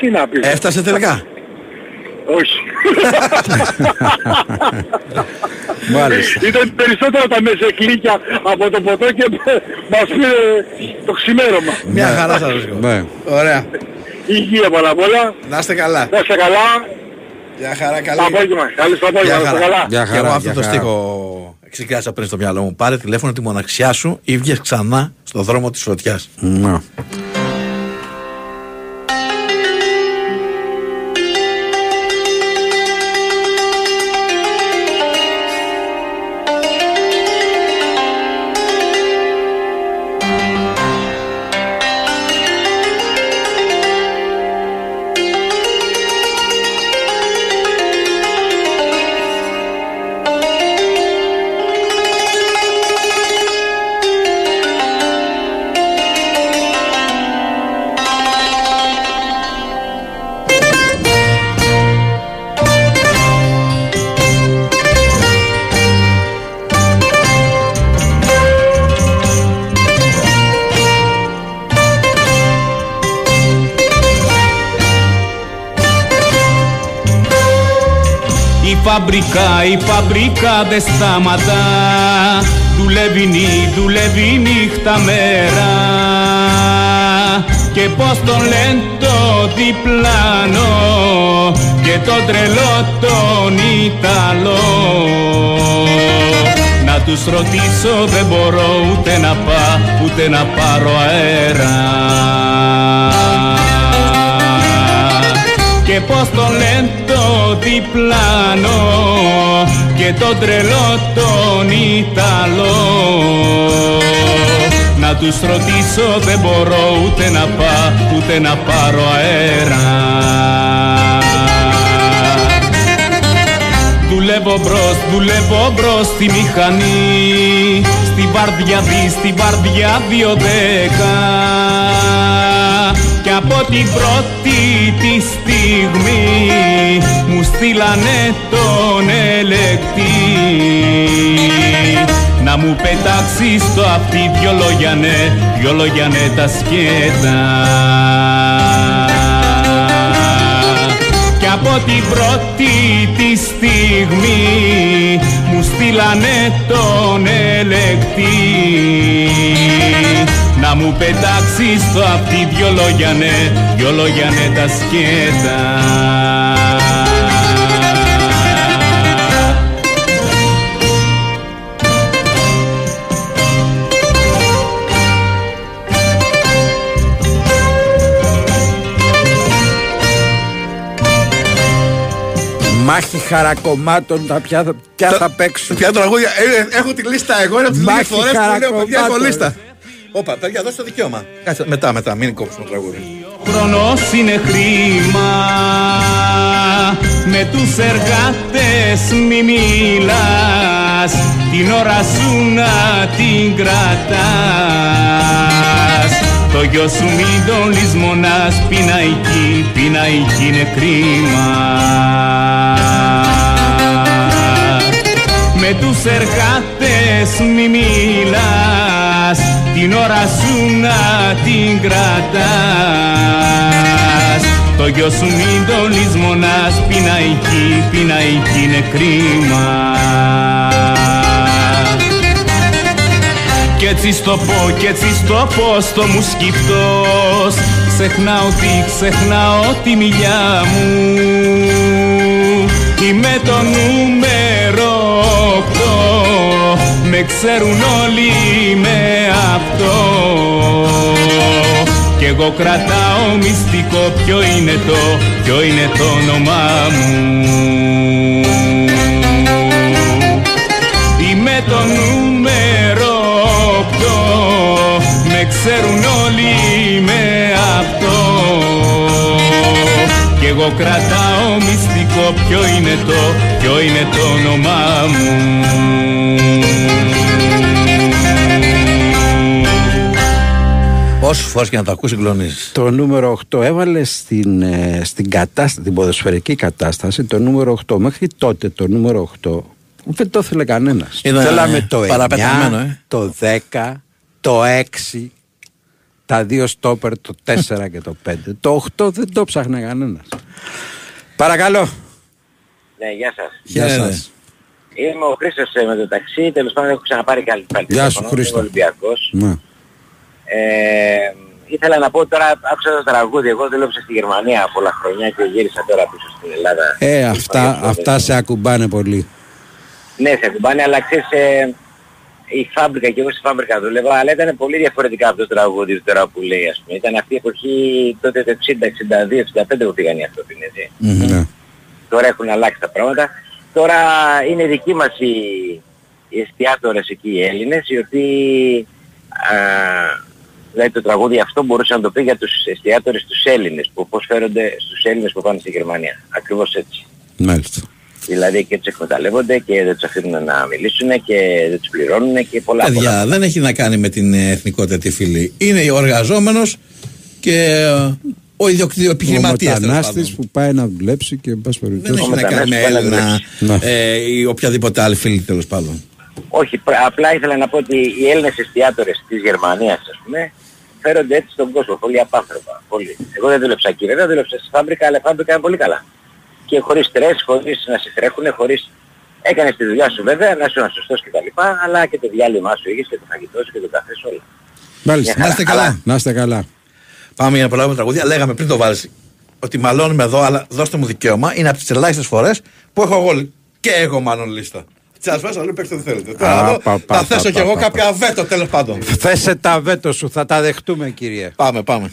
Speaker 12: Τι να πεις.
Speaker 3: Έφτασε τελικά;
Speaker 12: Όχι.
Speaker 1: Μάλιστα.
Speaker 12: Ήταν περισσότερο τα μεσεκλίκια από το ποτό και μας πήρε το ξημέρωμα.
Speaker 3: Μια χαρά σας βρίσκω.
Speaker 1: Ναι.
Speaker 3: Ωραία.
Speaker 12: Υγεία πάνω απ' όλα.
Speaker 3: Να είστε καλά.
Speaker 12: Να είστε καλά.
Speaker 3: Μια χαρά καλή.
Speaker 12: Το απόγευμα. Καλή στο απόγευμα.
Speaker 3: Γεια
Speaker 12: Να είστε
Speaker 3: χαρά.
Speaker 12: καλά.
Speaker 1: Γεια
Speaker 3: Και εγώ
Speaker 1: χαρά,
Speaker 3: αυτό
Speaker 1: γεια
Speaker 3: το
Speaker 1: χαρά.
Speaker 3: στίχο ξεκίνησα πριν στο μυαλό μου. Πάρε τηλέφωνο τη μοναξιά σου ή βγες ξανά στο δρόμο της φωτιάς.
Speaker 1: Να.
Speaker 4: Φαμπρικά, η φαμπρικά δεν σταματά. Δουλεύει νύ, δουλεύει νύχτα μέρα. Και πως τον λένε το διπλάνο Και το τρελό τον Ιταλό. Να τους ρωτήσω δεν μπορώ ούτε να πά, ούτε να πάρω αέρα και πως το λένε το διπλάνο και το τρελό τον Ιταλό. Να τους ρωτήσω δεν μπορώ ούτε να πά ούτε να πάρω αέρα. Δουλεύω μπρος, δουλεύω μπρος στη μηχανή. Στη βαρδιά δι, στη βαρδιά δύο δέκα. Κι από την πρώτη τη στιγμή Μου στείλανε τον ελεκτή. Να μου πετάξεις το αυτή δυο λόγια ναι, δυο λόγια ναι τα σκέτα. Κι από την πρώτη τη στιγμή μου στείλανε τον ελεκτή να μου πετάξεις το αυτή δυο λόγια ναι, δυο λόγια ναι τα σκέτα
Speaker 1: Μάχη χαρακομμάτων, τα ποια, θα- ποια θα παίξουν.
Speaker 3: Ποια τραγούδια. Ε, ε, έχω τη λίστα εγώ, είναι από τις
Speaker 1: Μάχη
Speaker 3: λίγες φορές που λέω παιδιά έχω
Speaker 1: χαρακομμάτων.
Speaker 3: λίστα. Όπα, παιδιά, δώστε το δικαίωμα. Κάτσε, μετά, μετά, μην κόψουμε το τραγούδι.
Speaker 4: χρόνος είναι χρήμα. Με τους εργάτες μη μιλάς. Την ώρα σου να την κρατάς. Το γιο σου μην τον λησμονάς Πειναϊκή, πειναϊκή είναι κρίμα. Με τους εργάτες μη μιλάς Την ώρα σου να την κρατάς. Το γιο σου μην το λησμονάς Πειναϊκή, πειναϊκή είναι κρίμα. Κι έτσι στο πω, κι έτσι στο πω στο μου σκυπτός Ξεχνάω τι, ξεχνάω τη μιλιά μου. Είμαι το νούμερο 8 Με ξέρουν όλοι με αυτό. Κι εγώ κρατάω μυστικό ποιο είναι το, ποιο είναι το όνομά μου. Είμαι το νούμερο 8 Με ξέρουν όλοι με αυτό. Κι εγώ κρατάω μυστικό ποιο είναι το Ποιο είναι το όνομά μου
Speaker 3: Όσε φορές και να το ακούσεις, συγκλονίζεις.
Speaker 1: Το νούμερο 8 έβαλε στην, ε, στην, κατάσταση, την ποδοσφαιρική κατάσταση το νούμερο 8. Μέχρι τότε το νούμερο 8 δεν το ήθελε κανένας.
Speaker 3: Ήταν,
Speaker 1: Θέλαμε
Speaker 3: ε,
Speaker 1: το 9,
Speaker 3: παραπεταμένο, ε.
Speaker 1: το 10, το 6, τα δύο στόπερ, το 4 και το 5. Το 8 δεν το ψάχνε κανένας. Παρακαλώ.
Speaker 16: Ναι, γεια σας.
Speaker 1: Γεια σας.
Speaker 16: Είμαι ο Χρήστος ε, με το ταξί, τέλος πάντων έχω ξαναπάρει καλή πάλι.
Speaker 1: Γεια σου,
Speaker 16: τηλέφωνο,
Speaker 1: Χρήστο.
Speaker 16: Είμαι Ολυμπιακός.
Speaker 1: Ναι.
Speaker 16: Ε, ήθελα να πω τώρα, άκουσα το τραγούδι, εγώ δούλεψα στη Γερμανία πολλά χρόνια και γύρισα τώρα πίσω στην Ελλάδα.
Speaker 1: Ε, αυτά, αυτά σε ακουμπάνε πολύ.
Speaker 16: Ναι, σε κουμπάνε, αλλά ξέρεις, ε, η φάμπρικα και εγώ στη φάμπρικα δούλευα, αλλά ήταν πολύ διαφορετικά από το τραγούδι τώρα που λέει, ας πούμε. Ήταν αυτή η εποχή τότε το 60, 62, 65 που πήγαν οι αυτοί, έτσι.
Speaker 1: Ναι.
Speaker 16: Τώρα έχουν αλλάξει τα πράγματα. Τώρα είναι δικοί μας οι, οι εστιατόρες εκεί οι Έλληνες, οι οποίοι, α, δηλαδή το τραγούδι αυτό μπορούσε να το πει για τους εστιατόρες τους Έλληνες, που πώς φέρονται στους Έλληνες που πάνε στη Γερμανία. Ακριβώς έτσι.
Speaker 1: Μάλιστα.
Speaker 16: Δηλαδή και τους εκμεταλλεύονται και δεν τους αφήνουν να μιλήσουν και δεν τους πληρώνουν και πολλά
Speaker 3: Παιδιά,
Speaker 16: πολλά.
Speaker 3: δεν έχει να κάνει με την ε, εθνικότητα τη φίλη. Είναι ο εργαζόμενο και ε, ο ιδιοκτήτης
Speaker 1: Ο
Speaker 3: επιχειρηματίας.
Speaker 1: μετανάστης που πάει να δουλέψει και εν πάση
Speaker 3: Δεν
Speaker 1: περιπτώσει.
Speaker 3: έχει να κάνει με
Speaker 16: μετανάστης που
Speaker 3: Έλληνα
Speaker 1: Ναι.
Speaker 3: ε, ή οποιαδήποτε άλλη φίλη τέλος πάντων.
Speaker 16: Όχι, πρ- απλά ήθελα να πω ότι οι Έλληνες εστιατόρες της Γερμανίας, ας πούμε, φέρονται έτσι στον κόσμο, πολύ απάνθρωπα. Πολύ. Εγώ δεν δούλεψα εκεί, βέβαια, δούλεψα στη φάμπρικα, αλλά η φάμπρικα είναι πολύ καλά. Και χωρίς στρες, χωρίς να σε τρέχουν, χωρίς... Έκανες τη δουλειά σου βέβαια, να είσαι σωστός κτλ. Αλλά και το διάλειμμα σου είχες και το φαγητό σου και το καφέ σου όλα.
Speaker 1: Μάλιστα.
Speaker 16: Μια χαρά.
Speaker 3: Να είστε καλά.
Speaker 1: Να είστε καλά.
Speaker 3: Πάμε για να προλάβουμε τραγούδια. Λέγαμε πριν το βάλεις ότι μαλώνουμε εδώ, αλλά δώστε μου δικαίωμα. Είναι από τις ελάχιστες φορές που έχω εγώ και εγώ μάλλον λίστα. Τις άλλε φορές αλλού παίξτε ό,τι θέλετε. Τώρα εδώ
Speaker 1: πα, πα,
Speaker 3: θα
Speaker 1: πα,
Speaker 3: θέσω
Speaker 1: πα,
Speaker 3: κι εγώ
Speaker 1: πα,
Speaker 3: κάποια βέτο τέλος πάντων.
Speaker 1: Θέσε τα βέτο σου, θα τα δεχτούμε κύριε.
Speaker 3: Πάμε, πάμε.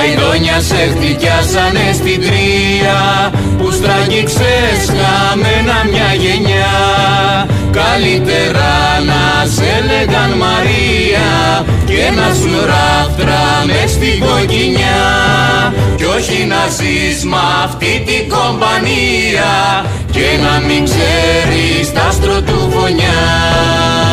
Speaker 17: τα ειδόνια σε χτυκιάσανε στην τρία Που στραγγίξες χαμένα μια γενιά. Καλύτερα να σε λέγαν Μαρία Και να σου ράφτρα μες στην κοκκινιά. Κι όχι να ζεις μ' αυτή την κομπανία Και να μην ξέρεις τα άστρο του φωνιά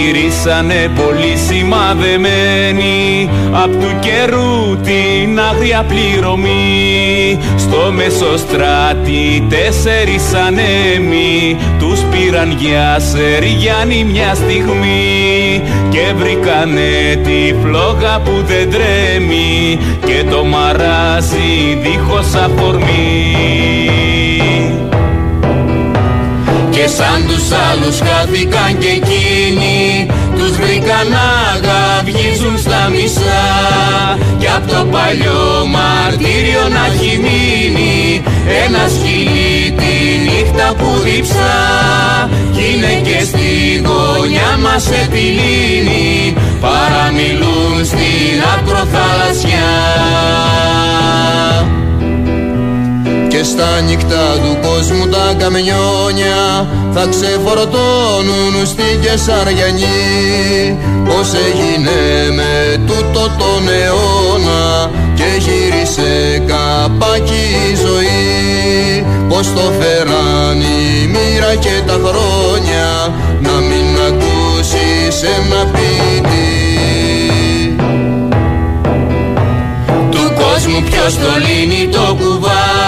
Speaker 17: γυρίσανε πολύ σημαδεμένοι. Απ' του καιρού την άγρια πληρωμή. Στο μεσοστράτη τέσσερις ανέμοι Τους πήραν για Σεριάννη μια στιγμή. Και βρήκανε τη φλόγα που δεν τρέμει. Και το μαράζι δίχως αφορμή. Και σαν τους άλλους χάθηκαν και εκείνοι Τους βρήκαν να γαυγίζουν στα μισά. Κι απ' το παλιό μαρτύριο να έχει μείνει Ένα σκυλί τη νύχτα που διψά Κι είναι και στη γωνιά μας επιλύνει Παραμιλούν στην ακροθαλασσιά και στα νύχτα του κόσμου τα καμιόνια θα ξεφορτώνουν στη Κεσαριανή Πώς έγινε με τούτο τον αιώνα και γύρισε καπάκι η ζωή. Πώς το φέραν η μοίρα και τα χρόνια να μην ακούσεις ένα πίτι. Του κόσμου ποιος το λύνει το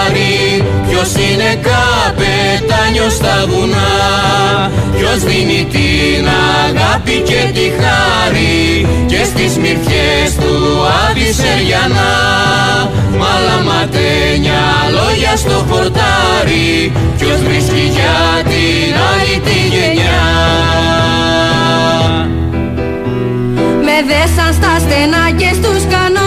Speaker 17: κουβάρι Ποιος είναι καπετάνιος στα βουνά. Ποιος δίνει την αγάπη και τη χάρη. Και στις μυρφιές του Αδυσσεριανά Μ' άλλα ματένια λόγια στο χορτάρι Ποιος βρίσκει για την άλλη τη γενιά.
Speaker 14: Με δέσαν στα στενά και στους κανόνες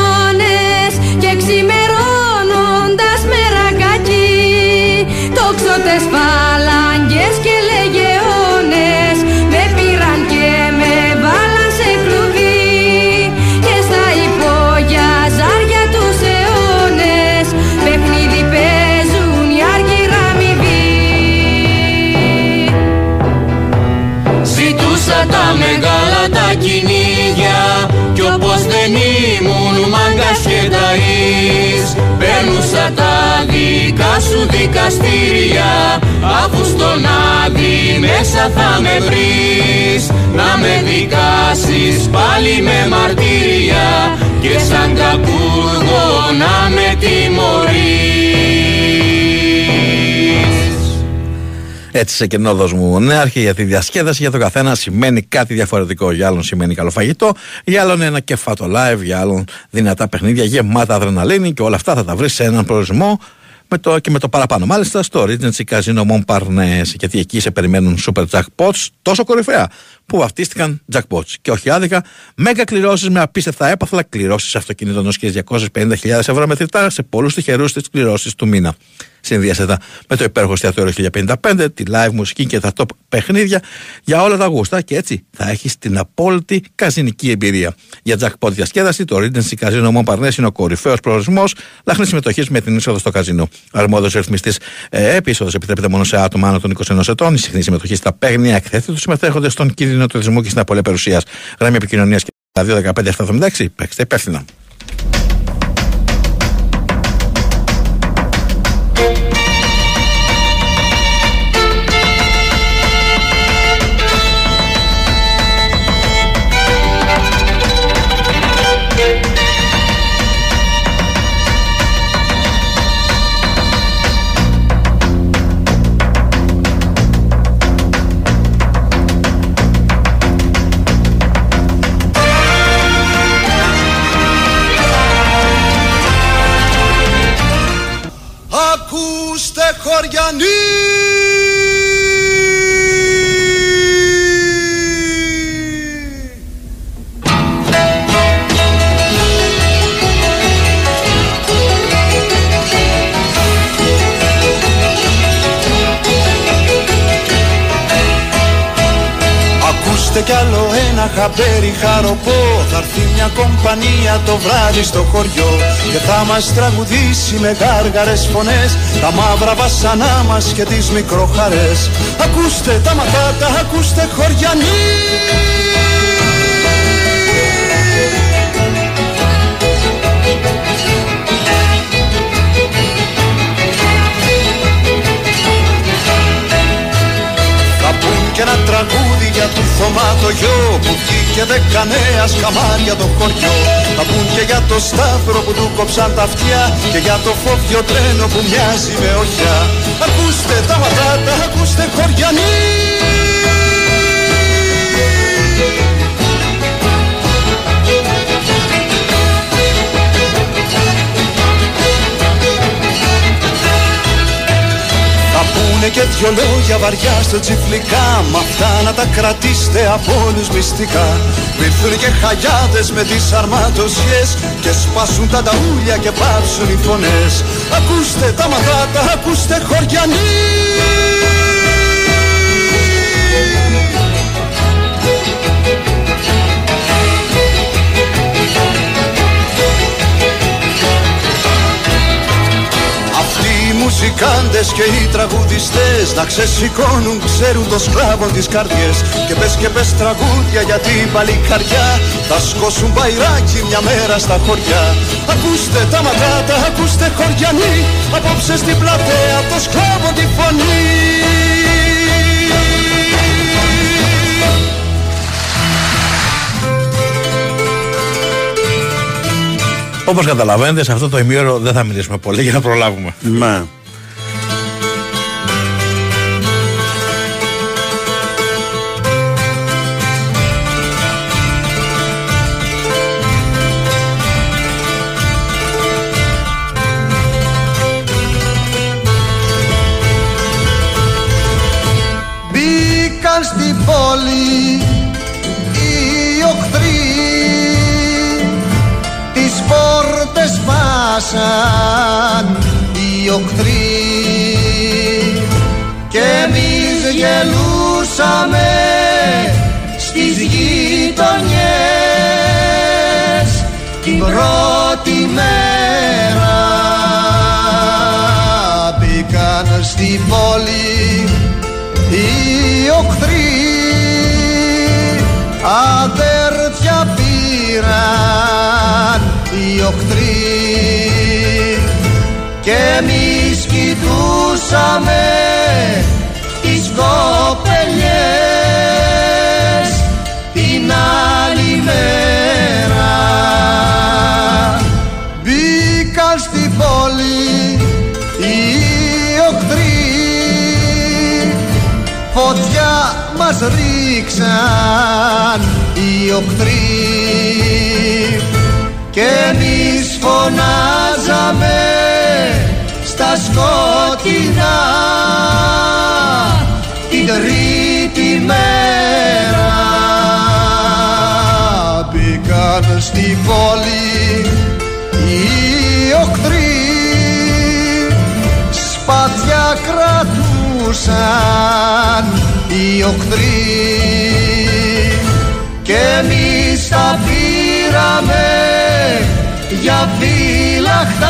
Speaker 14: και
Speaker 17: ταΐς Παίρνουσα τα δικά σου δικαστήρια Αφού στον άδει μέσα θα με βρεις. Να με δικάσεις πάλι με μαρτύρια Και σαν κακούργο να με τιμωρείς
Speaker 3: Έτσι σε κενόδος μου νέαρχε για τη διασκέδαση για τον καθένα σημαίνει κάτι διαφορετικό. Για άλλον σημαίνει καλό φαγητό, για άλλον ένα κεφάτο live, για άλλον δυνατά παιχνίδια γεμάτα αδρεναλίνη και όλα αυτά θα τα βρεις σε έναν προορισμό με το, και με το παραπάνω. Μάλιστα στο Regency Casino Montparnasse, γιατί εκεί σε περιμένουν super jackpots τόσο κορυφαία που βαφτίστηκαν jackpots. Και όχι άδικα, μέγα κληρώσεις με απίστευτα έπαθλα, κληρώσεις αυτοκινήτων ως και 250.000 ευρώ μετρητά σε πολλούς τυχερούς τη κληρώσεις του μήνα. Συνδυάσετε με το υπέροχο εστιατόριο 1055, τη live μουσική και τα top παιχνίδια για όλα τα γούστα και έτσι θα έχεις την απόλυτη καζινική εμπειρία. Για jackpot διασκέδαση, το Regency Casino Montparnasse είναι ο κορυφαίος προορισμός λάχνη συμμετοχής με την είσοδο στο καζινό. Αρμόδιος ρυθμιστής ε, επίσοδο επιτρέπεται μόνο σε άτομα άνω των 21 ετών. Η συχνή συμμετοχή στα παίγνια εκθέτει τους συμμετέχοντες στον κίνδυνο του εθισμού και στην απολία περιουσίας. Γραμμή επικοινωνίας και 215-776. Παίξτε υπεύθυνα.
Speaker 2: Χαμπέρι χαροπό Θα έρθει μια κομπανία το βράδυ στο χωριό Και θα μας τραγουδήσει με γάργαρες φωνές Τα μαύρα βασανά μας και τις μικροχαρές Ακούστε τα ματάτα, ακούστε χωριανοί και ένα τραγούδι για του Θωμά το γιο Που βγήκε δεκανέας καμάρια το χωριό. Θα πούν και για το Σταύρο που του κόψαν τα αυτιά Και για το φόβιο τρένο που μοιάζει με οχιά. Ακούστε τα ματάτα, ακούστε χωριανοί πούνε και δυο λόγια βαριά στο τσιφλικά. Μ' αυτά να τα κρατήσετε από όλους μυστικά. Μυρθούν και χαγιάδες με τις αρματοσιές Και σπάσουν τα ταούλια και πάψουν οι φωνές. Ακούστε τα μαγάτα, ακούστε χωριανοί μουσικάντες και οι τραγουδιστές Να ξεσηκώνουν, ξέρουν το σκλάβο τις καρδιές. Και πες και πες τραγούδια για την παλικαριά Θα σκόσουν μπαϊράκι μια μέρα στα χωριά. Ακούστε τα ματάτα, ακούστε χωριανοί Απόψε στην πλατεία το σκλάβο τη φωνή
Speaker 3: Όπως καταλαβαίνετε, σε αυτό το ημίωρο δεν θα μιλήσουμε πολύ για να προλάβουμε.
Speaker 1: Μα.
Speaker 2: Μπήκαν στην πόλη σπάσαν οι οχθροί Και εμείς γελούσαμε στις γειτονιές Την πρώτη μέρα. Μπήκαν στην πόλη οι οχθροί αδέρφια πήραν οι οχθροί και εμείς κοιτούσαμε τις κοπελιές την άλλη μέρα. Μπήκαν στην πόλη οι οχθροί φωτιά μας ρίξαν οι οχθροί και εμείς φωνάζαμε στα σκοτεινά. Την τρίτη μέρα μπήκαν στην πόλη οι οχθροί. Σπαθιά κρατούσαν οι οχθροί. Και εμείς τα πήραμε για φύλαχτα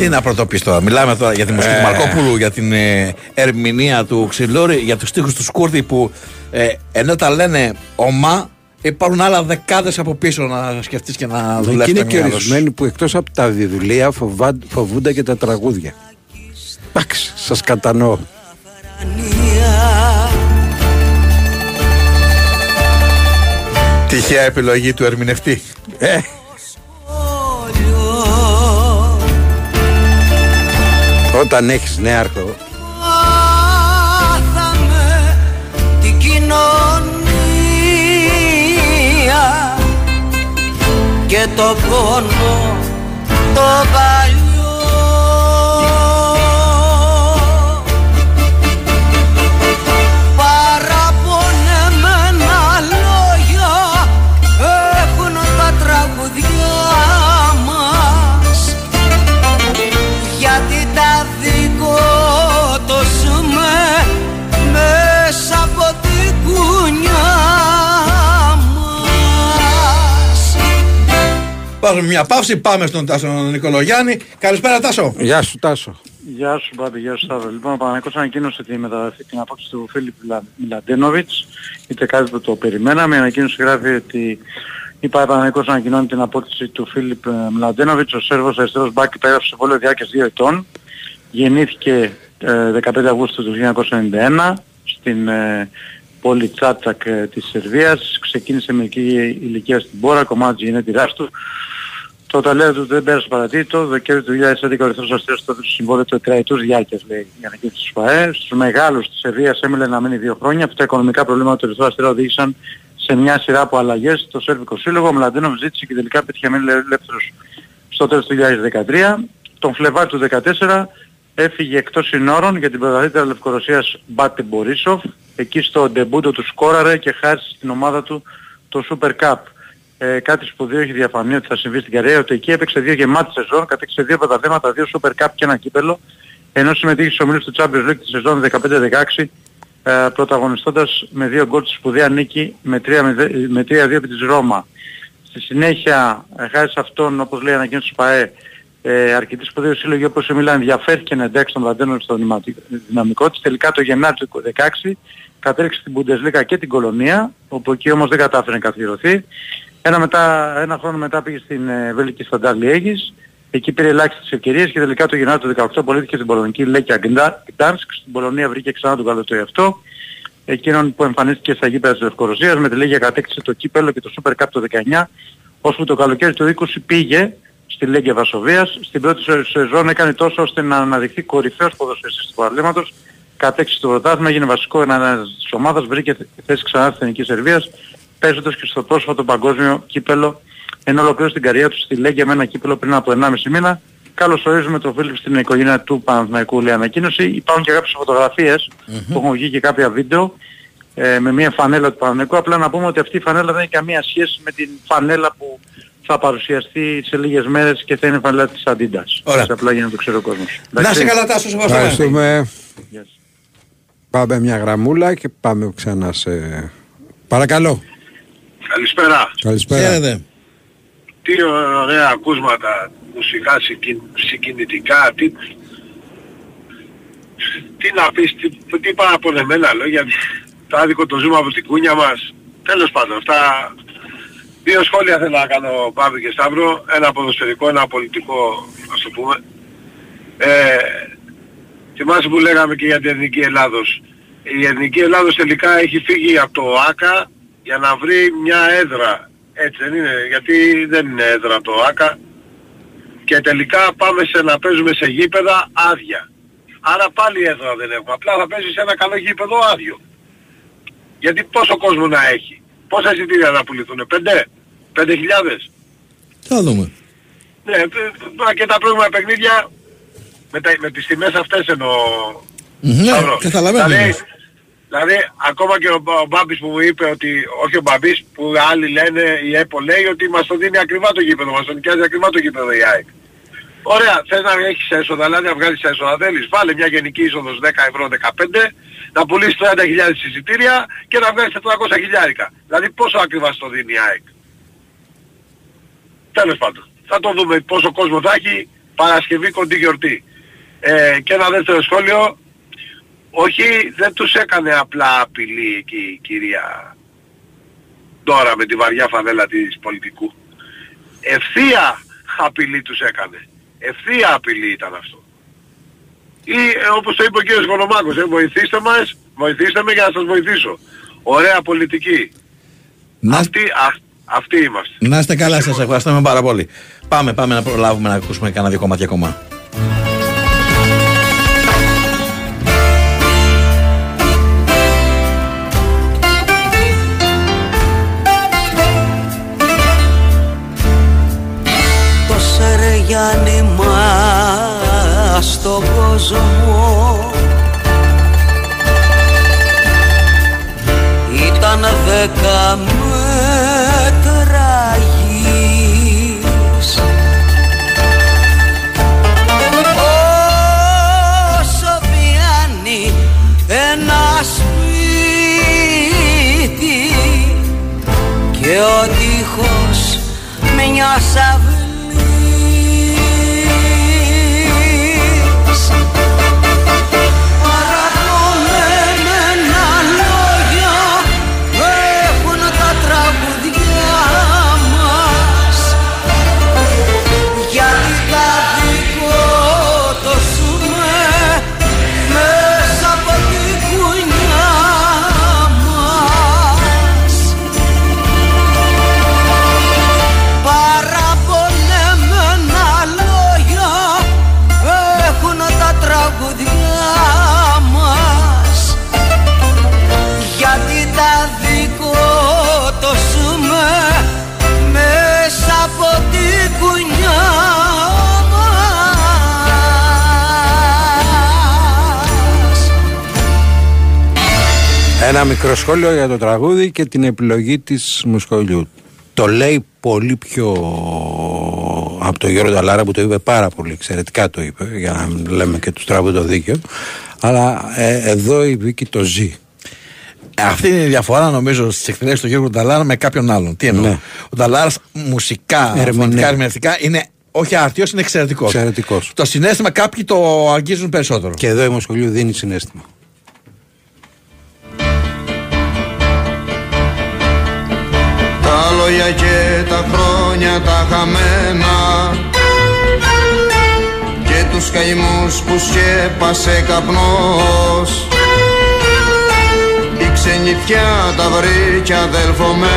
Speaker 3: Τι να πρωτοποιήσει τώρα. Μιλάμε τώρα για τη μουσική του
Speaker 1: Ε.
Speaker 3: Μαρκόπουλου, για την ε, ερμηνεία του Ξυλόρη, για τους στίχους του Σκούρδη που ε, ενώ τα λένε ομά, υπάρχουν άλλα δεκάδες από πίσω να σκεφτείς και να
Speaker 1: Εκεί
Speaker 3: δουλεύεις.
Speaker 1: είναι
Speaker 3: το
Speaker 1: και
Speaker 3: μυαλός σου.
Speaker 1: ορισμένοι που εκτός από τα διδουλία φοβά- φοβούνται και τα τραγούδια. Εντάξει, σας κατανοώ.
Speaker 3: Τυχαία επιλογή του ερμηνευτή.
Speaker 1: Όταν έχεις νέαρχο
Speaker 13: μάθαμε την κοινωνία και το πόνο το παλιό
Speaker 3: Βάζουμε μια παύση, πάμε στον Τάσο Νικολογιάννη. Καλησπέρα Τάσο.
Speaker 1: Γεια σου Τάσο.
Speaker 7: Γεια σου Μπάμπη, γεια σου Σταύρο. Λοιπόν, ο Παναγικός ανακοίνωσε τη μεταγραφή την απόψη του Φίλιπ Μιλα- Μιλαντένοβιτς. Είτε κάτι που το περιμέναμε. Η ανακοίνωση γράφει ότι η Παναγικός ανακοινώνει την απόκτηση του Φίλιπ ε, Μιλαντένοβιτς. Ο Σέρβος αριστερός μπάκ υπέγραψε συμβόλαιο διάρκειας 2 ετών. Γεννήθηκε ε, 15 Αυγούστου του 1991 στην ε, πόλη Τσάτσακ ε, της Σερβίας. Ξεκίνησε με ηλικία ηλικία στην Πόρα, κομμάτι της γενέτηράς του. Το ταλέντο του δεν πέρασε παρατήτητο. Το Δεκέμβριο του 2011 ο Ερυθρός Αστέρας το έδωσε συμβόλαιο του τετραετούς διάρκειας, λέει η ανακοίνωση της ΦΑΕ. Στους μεγάλους της Σερβίας έμεινε να μείνει δύο χρόνια. Αυτά τα οικονομικά προβλήματα του Ερυθρού Αστέρα οδήγησαν σε μια σειρά από αλλαγές στο Σέρβικο Σύλλογο. Ο Μλαντένοβ ζήτησε και τελικά πέτυχε να μείνει ελεύθερος στο τέλος του 2013. Τον Φλεβάρι του 2014 έφυγε εκτός συνόρων για την πρωταθλήτρια Λευκορωσίας Μπάτε Μπορίσοφ. Εκεί στο ντεμπούντο του σκόραρε και χάρισε στην ομάδα του το Super Cup. Ε, κάτι σπουδαίο έχει διαφανεί ότι θα συμβεί στην καριέρα ότι εκεί έπαιξε δύο γεμάτες σεζόν, κατέξε δύο πρωταθλήματα, δύο Super Cup και ένα κύπελο, ενώ συμμετείχε στους ομίλους του Champions League τη σεζόν 15-16, ε, πρωταγωνιστώντας με δύο γκολ τη σπουδαία νίκη με 3-2 με 3-2 επί της Ρώμα. Στη συνέχεια, ε, χάρη σε αυτόν, όπως λέει η ανακοίνωση του ΠΑΕ, ε, αρκετοί σπουδαίοι σύλλογοι όπως η Μίλαν ενδιαφέρθηκε να εντάξει τον Βραντένο στο δυναματι- δυναμικό της. Τελικά το Γενάρη του 2016 κατέληξε στην Bundesliga και την Κολονία, όπου εκεί όμως δεν κατάφερε να καθιερωθεί. Ένα, μετά, ένα χρόνο μετά πήγε στην ε, Βέλγικη Σταντάρ Liège. Εκεί πήρε ελάχιστες ευκαιρίες και τελικά το Γενάρη του 2018 πωλήθηκε στην Πολωνική Λέκια Γκτάνσκ. Στην Πολωνία βρήκε ξανά τον καλό του εαυτό. Εκείνον που εμφανίστηκε στα γήπεδα της Λευκορωσίας με τη Λέγια κατέκτησε το κύπελο και το Super Cup το 19 ώσπου το καλοκαίρι του 20 πήγε στη Λέγκια Βασοβίας. Στην πρώτη σε- σεζόν έκανε τόσο ώστε να αναδειχθεί κορυφαίος ποδοσφαιριστής του παραλήματος. Κατέκτησε το πρωτάθλημα, έγινε βασικό ένα της ομάδας, βρήκε θέση ξανά στην Εθνική Σερβίας, παίζοντας και στο πρόσφατο παγκόσμιο κύπελο, ενώ ολοκλήρωσε την καριέρα τους στη Λέγκια με ένα κύπελο πριν από 1,5 μήνα. Καλώς ορίζουμε τον Φίλιπ στην οικογένεια του Παναθηναϊκού, λέει ανακοίνωση. Υπάρχουν και κάποιες φωτογραφίες που έχουν βγει και κάποια βίντεο ε, με μια φανέλα του Παναθηναϊκού. Απλά να πούμε ότι αυτή η φανέλα δεν έχει καμία σχέση με την φανέλα που θα παρουσιαστεί σε λίγες μέρες και θα είναι φανέλα της Adidas.
Speaker 3: Ωραία.
Speaker 7: Έτσι Απλά για να το ξέρει ο κόσμος.
Speaker 3: Να είσαι καλά Τάσο, σε ευχαριστούμε.
Speaker 1: Ευχαριστούμε.
Speaker 7: Γεια σας.
Speaker 1: Πάμε μια γραμμούλα και πάμε ξανά σε... Παρακαλώ.
Speaker 6: Καλησπέρα.
Speaker 1: Καλησπέρα.
Speaker 3: Χαίρετε.
Speaker 6: Τι ωραία ακούσματα, μουσικά συγκιν- συγκινητικά, τι, τι να πεις, τι, τι παραπονεμένα λόγια, το άδικο το ζούμε από την κούνια μας. Τέλος πάντων, αυτά δύο σχόλια θέλω να κάνω Παύλο και Σταύρο, ένα ποδοσφαιρικό, ένα πολιτικό, ας το πούμε. Ε, θυμάσαι που λέγαμε και για την Εθνική Ελλάδος. Η Εθνική Ελλάδος τελικά έχει φύγει από το ΆΚΑ για να βρει μια έδρα. Έτσι δεν είναι, γιατί δεν είναι έδρα το ΆΚΑ. Και τελικά πάμε σε να παίζουμε σε γήπεδα άδεια. Άρα πάλι έδρα δεν έχουμε. Απλά θα παίζεις σε ένα καλό γήπεδο άδειο. Γιατί πόσο κόσμο να έχει. Πόσα εισιτήρια να πουληθούν. Πέντε. Πέντε χιλιάδες.
Speaker 3: Θα δούμε.
Speaker 6: Ναι, ε, τώρα και τα προηγούμενα παιχνίδια Με, τα, με τις τιμές αυτές εννοώ.
Speaker 3: Ναι,
Speaker 6: Σταύρο.
Speaker 3: καταλαβαίνω.
Speaker 6: Δηλαδή, δηλαδή, ακόμα και ο, ο Μπάμπης που μου είπε ότι, όχι ο Μπάμπης, που άλλοι λένε, η ΕΠΟ λέει ότι μας το δίνει ακριβά το γήπεδο, μας το νοικιάζει ακριβά το γήπεδο η ΑΕΚ. Ωραία, θες να έχεις έσοδα, δηλαδή να βγάλεις έσοδα, θέλεις, βάλε μια γενική είσοδος 10 ευρώ, 15, να πουλήσεις 30.000 εισιτήρια και να βγάλεις 400 χιλιάρικα. Δηλαδή πόσο ακριβά στο δίνει η ΑΕΚ. Τέλος πάντων. Θα το δούμε πόσο κόσμο θα έχει Παρασκευή κοντή γιορτή. Ε, και ένα δεύτερο σχόλιο. Όχι, δεν τους έκανε απλά απειλή εκεί η κυρία τώρα με τη βαριά φανέλα της πολιτικού. Ευθεία απειλή τους έκανε. Ευθεία απειλή ήταν αυτό. Ή ε, όπως το είπε ο κύριος Κονομάκος, ε, βοηθήστε μας, βοηθήστε με για να σας βοηθήσω. Ωραία πολιτική.
Speaker 3: Να,
Speaker 6: Αυτή, α, αυτοί είμαστε.
Speaker 3: να είστε καλά, σας ευχαριστούμε πάρα πολύ. Πάμε, πάμε να προλάβουμε να ακούσουμε κανένα δύο κομμάτια ακόμα.
Speaker 13: Τόσα ρε Γιάννη μας στον κόσμο. Ήταν δέκα μέτρα γης. Όσο πιάνει ένα σπίτι και ο τείχος μιας αυλής
Speaker 1: Ένα μικρό σχόλιο για το τραγούδι και την επιλογή της Μουσχολιού. Το λέει πολύ πιο από τον Γιώργο Ταλάρα που το είπε πάρα πολύ εξαιρετικά το είπε για να λέμε και τους τράβου το δίκιο αλλά ε, εδώ η Βίκη το ζει
Speaker 3: Αυτή είναι η διαφορά νομίζω στις εκθέσει του Γιώργου Νταλάρα με κάποιον άλλον. Τι εννοώ;
Speaker 1: Ναι.
Speaker 3: Ο Νταλάρας μουσικά,
Speaker 1: Ερμηνεία.
Speaker 3: φωνητικά, ερμηνευτικά είναι όχι αρτιό, είναι εξαιρετικός.
Speaker 1: Εξαιρετικός.
Speaker 3: Το συνέστημα κάποιοι το αγγίζουν περισσότερο.
Speaker 1: και εδώ η Μουσχολιού δίνει συνέστημα
Speaker 2: λόγια και τα χρόνια τα χαμένα. Και τους καημούς που σκέπασε καπνός. Η ξενιτιά τα βρήκε αδελφομένα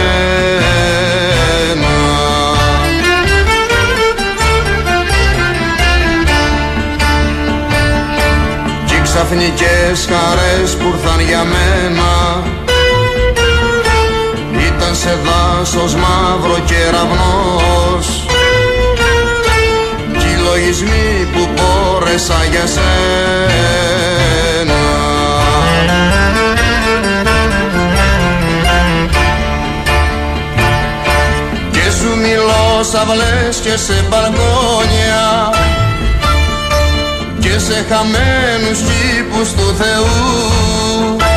Speaker 2: Κι οι ξαφνικές χαρές που ήρθαν για μένα ήταν σε δάσος μαύρο κεραυνός Κι οι λογισμοί που μπόρεσα για σένα. Και σου μιλώ σ' αυλές και σε μπαλκόνια Και σε χαμένους κήπους του Θεού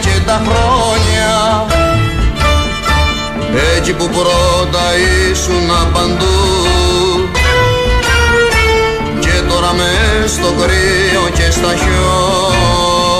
Speaker 2: και τα χρόνια. Έτσι που πρώτα ήσουν παντού και τώρα μες στο κρύο και στα χιόνια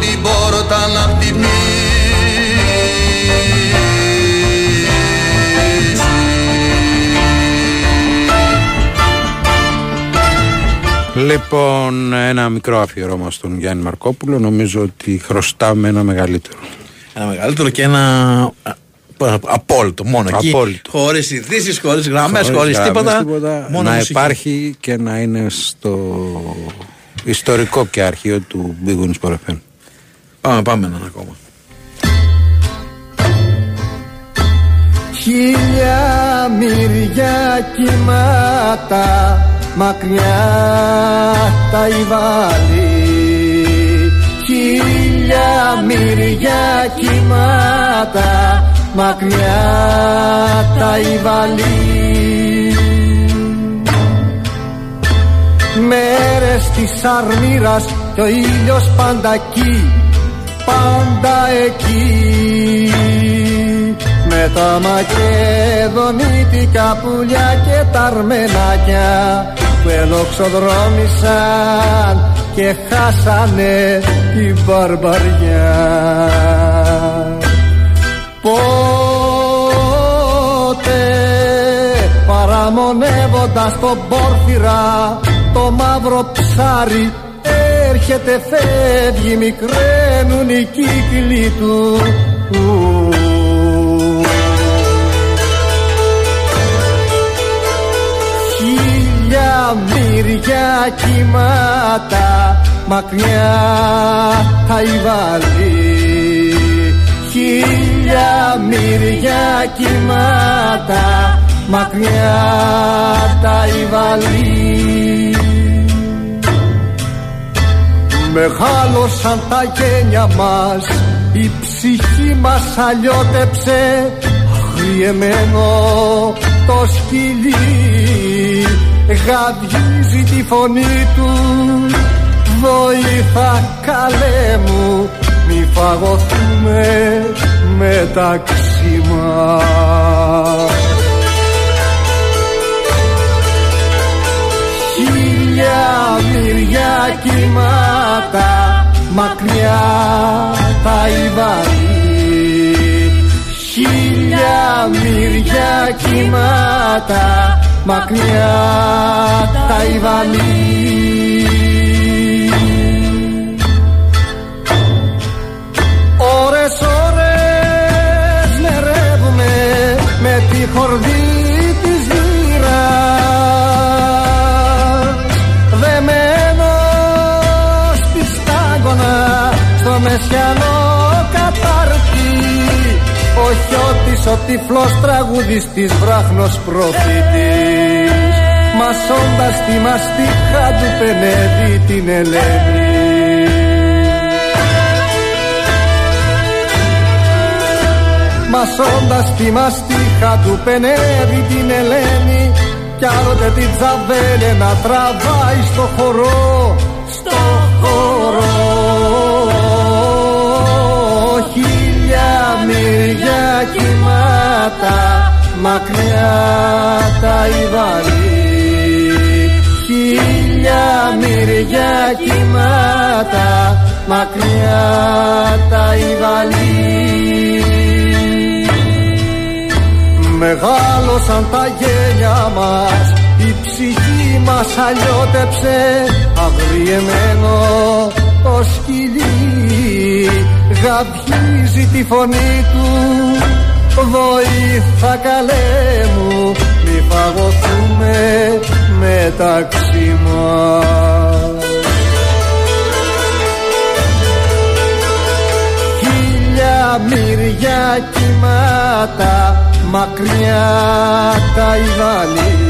Speaker 18: την πόρτα να
Speaker 1: Λοιπόν, ένα μικρό αφιερώμα στον Γιάννη Μαρκόπουλο. Νομίζω ότι χρωστάμε ένα μεγαλύτερο.
Speaker 3: Ένα μεγαλύτερο και ένα α, α, απόλυτο. Μόνο εκεί.
Speaker 1: Απόλυτο.
Speaker 3: Χωρίς ειδήσεις, χωρίς γραμμές,
Speaker 1: Χωρίς
Speaker 3: χωρίς
Speaker 1: γραμμές,
Speaker 3: τίποτα. Μόνο
Speaker 1: να
Speaker 3: μουσική.
Speaker 1: υπάρχει και να είναι στο ιστορικό και αρχείο του Big Wings Sport FM.
Speaker 3: Πάμε, πάμε έναν ακόμα.
Speaker 2: Χίλια μυριά κύματα μακριά τα υβάλλει Χίλια μυριά κύματα μακριά τα υβάλλει Μέρες της αρμύρας και ο ήλιος πάντα εκεί, πάντα εκεί με τα μακεδονίτικα πουλιά και τα αρμενάκια που ελοξοδρόμησαν και χάσανε την μπαρμπαριά. Πότε παραμονεύοντας τον πόρφυρα το μαύρο ψάρι έρχεται φεύγει μικραίνουν οι κύκλοι του Χίλια μύρια κύματα μακριά τα υβάλλει Χίλια μύρια κύματα μακριά τα υβάλλει Μεγάλωσαν τα γένια μας η ψυχή μας αλλιώτεψε. Αγριεμένο το σκυλί γαβγίζει τη φωνή του. Βοήθα καλέ μου μη φαγωθούμε μεταξύ μας Χίλια μυριά κύματα μακριά τα υβαλεί Χίλια μυριά κύματα μακριά τα υβαλεί στο μεσιανό κατάρτι ο Χιώτης ο τυφλός τραγουδιστής βράχνος προφήτης μασώντας τη μαστίχα του πενεύει την Ελένη. Μασώντας τη μαστίχα του πενεύει την Ελένη. Κι άλλοτε την τζαβέλε να τραβάει στο χορό στο χορό μυριά κύματα μακριά τα υβαλή χίλια μυριά κύματα μακριά τα υβαλή Μεγάλωσαν τα γένια μας η ψυχή μας αλλιώτεψε. Αγριεμένο το σκυλί γαβγίζει τη φωνή του. Βοήθα καλέ μου μη φαγωθούμε μεταξύ μας Χίλια μυριά κύματα μακριά τα υβαλή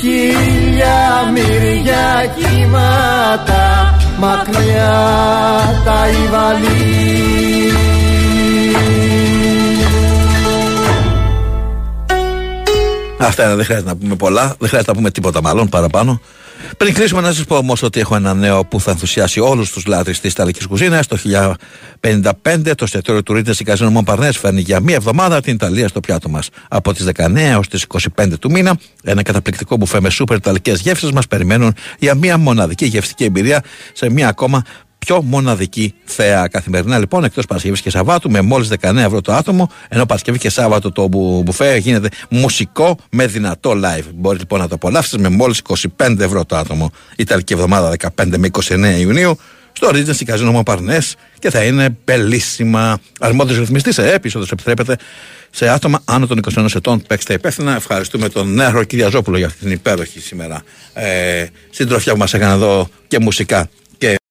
Speaker 2: χίλια μυριά κύματα μακριά τα υβαλή
Speaker 3: Αυτά είναι, δεν χρειάζεται να πούμε πολλά, δεν χρειάζεται να πούμε τίποτα μάλλον παραπάνω. Πριν κλείσουμε, να σας πω όμως ότι έχω ένα νέο που θα ενθουσιάσει όλους τους λάτρε της Ιταλικής κουζίνας. Το 1055 το εστιατόριο του Ρίτε Καζίνο Μομπαρνές φέρνει για μία εβδομάδα την Ιταλία στο πιάτο μας. Από τις 19 έως τις 25 του μήνα, ένα καταπληκτικό μπουφέ με σούπερ ιταλικές γεύσεις μας περιμένουν για μία μοναδική γευστική εμπειρία σε μία ακόμα πιο μοναδική θέα. Καθημερινά λοιπόν, εκτός Παρασκευής και Σαββάτου, με μόλις 19 ευρώ το άτομο, ενώ Παρασκευή και Σάββατο το μπουφέ γίνεται μουσικό με δυνατό live. Μπορείς λοιπόν να το απολαύσετε με μόλις 25 ευρώ το άτομο. Ιταλική εβδομάδα 15 με 29 Ιουνίου στο Regency Casino Παρνέ και θα είναι μπελίσιμα. Αρμόδιος ρυθμιστής σε έπεισοδο επιτρέπεται σε άτομα άνω των 21 ετών. Παίξτε υπεύθυνα. Ευχαριστούμε τον Νέαρο Κυριαζόπουλο για αυτή την υπέροχη σήμερα ε, συντροφιά που μας έκανε εδώ και μουσικά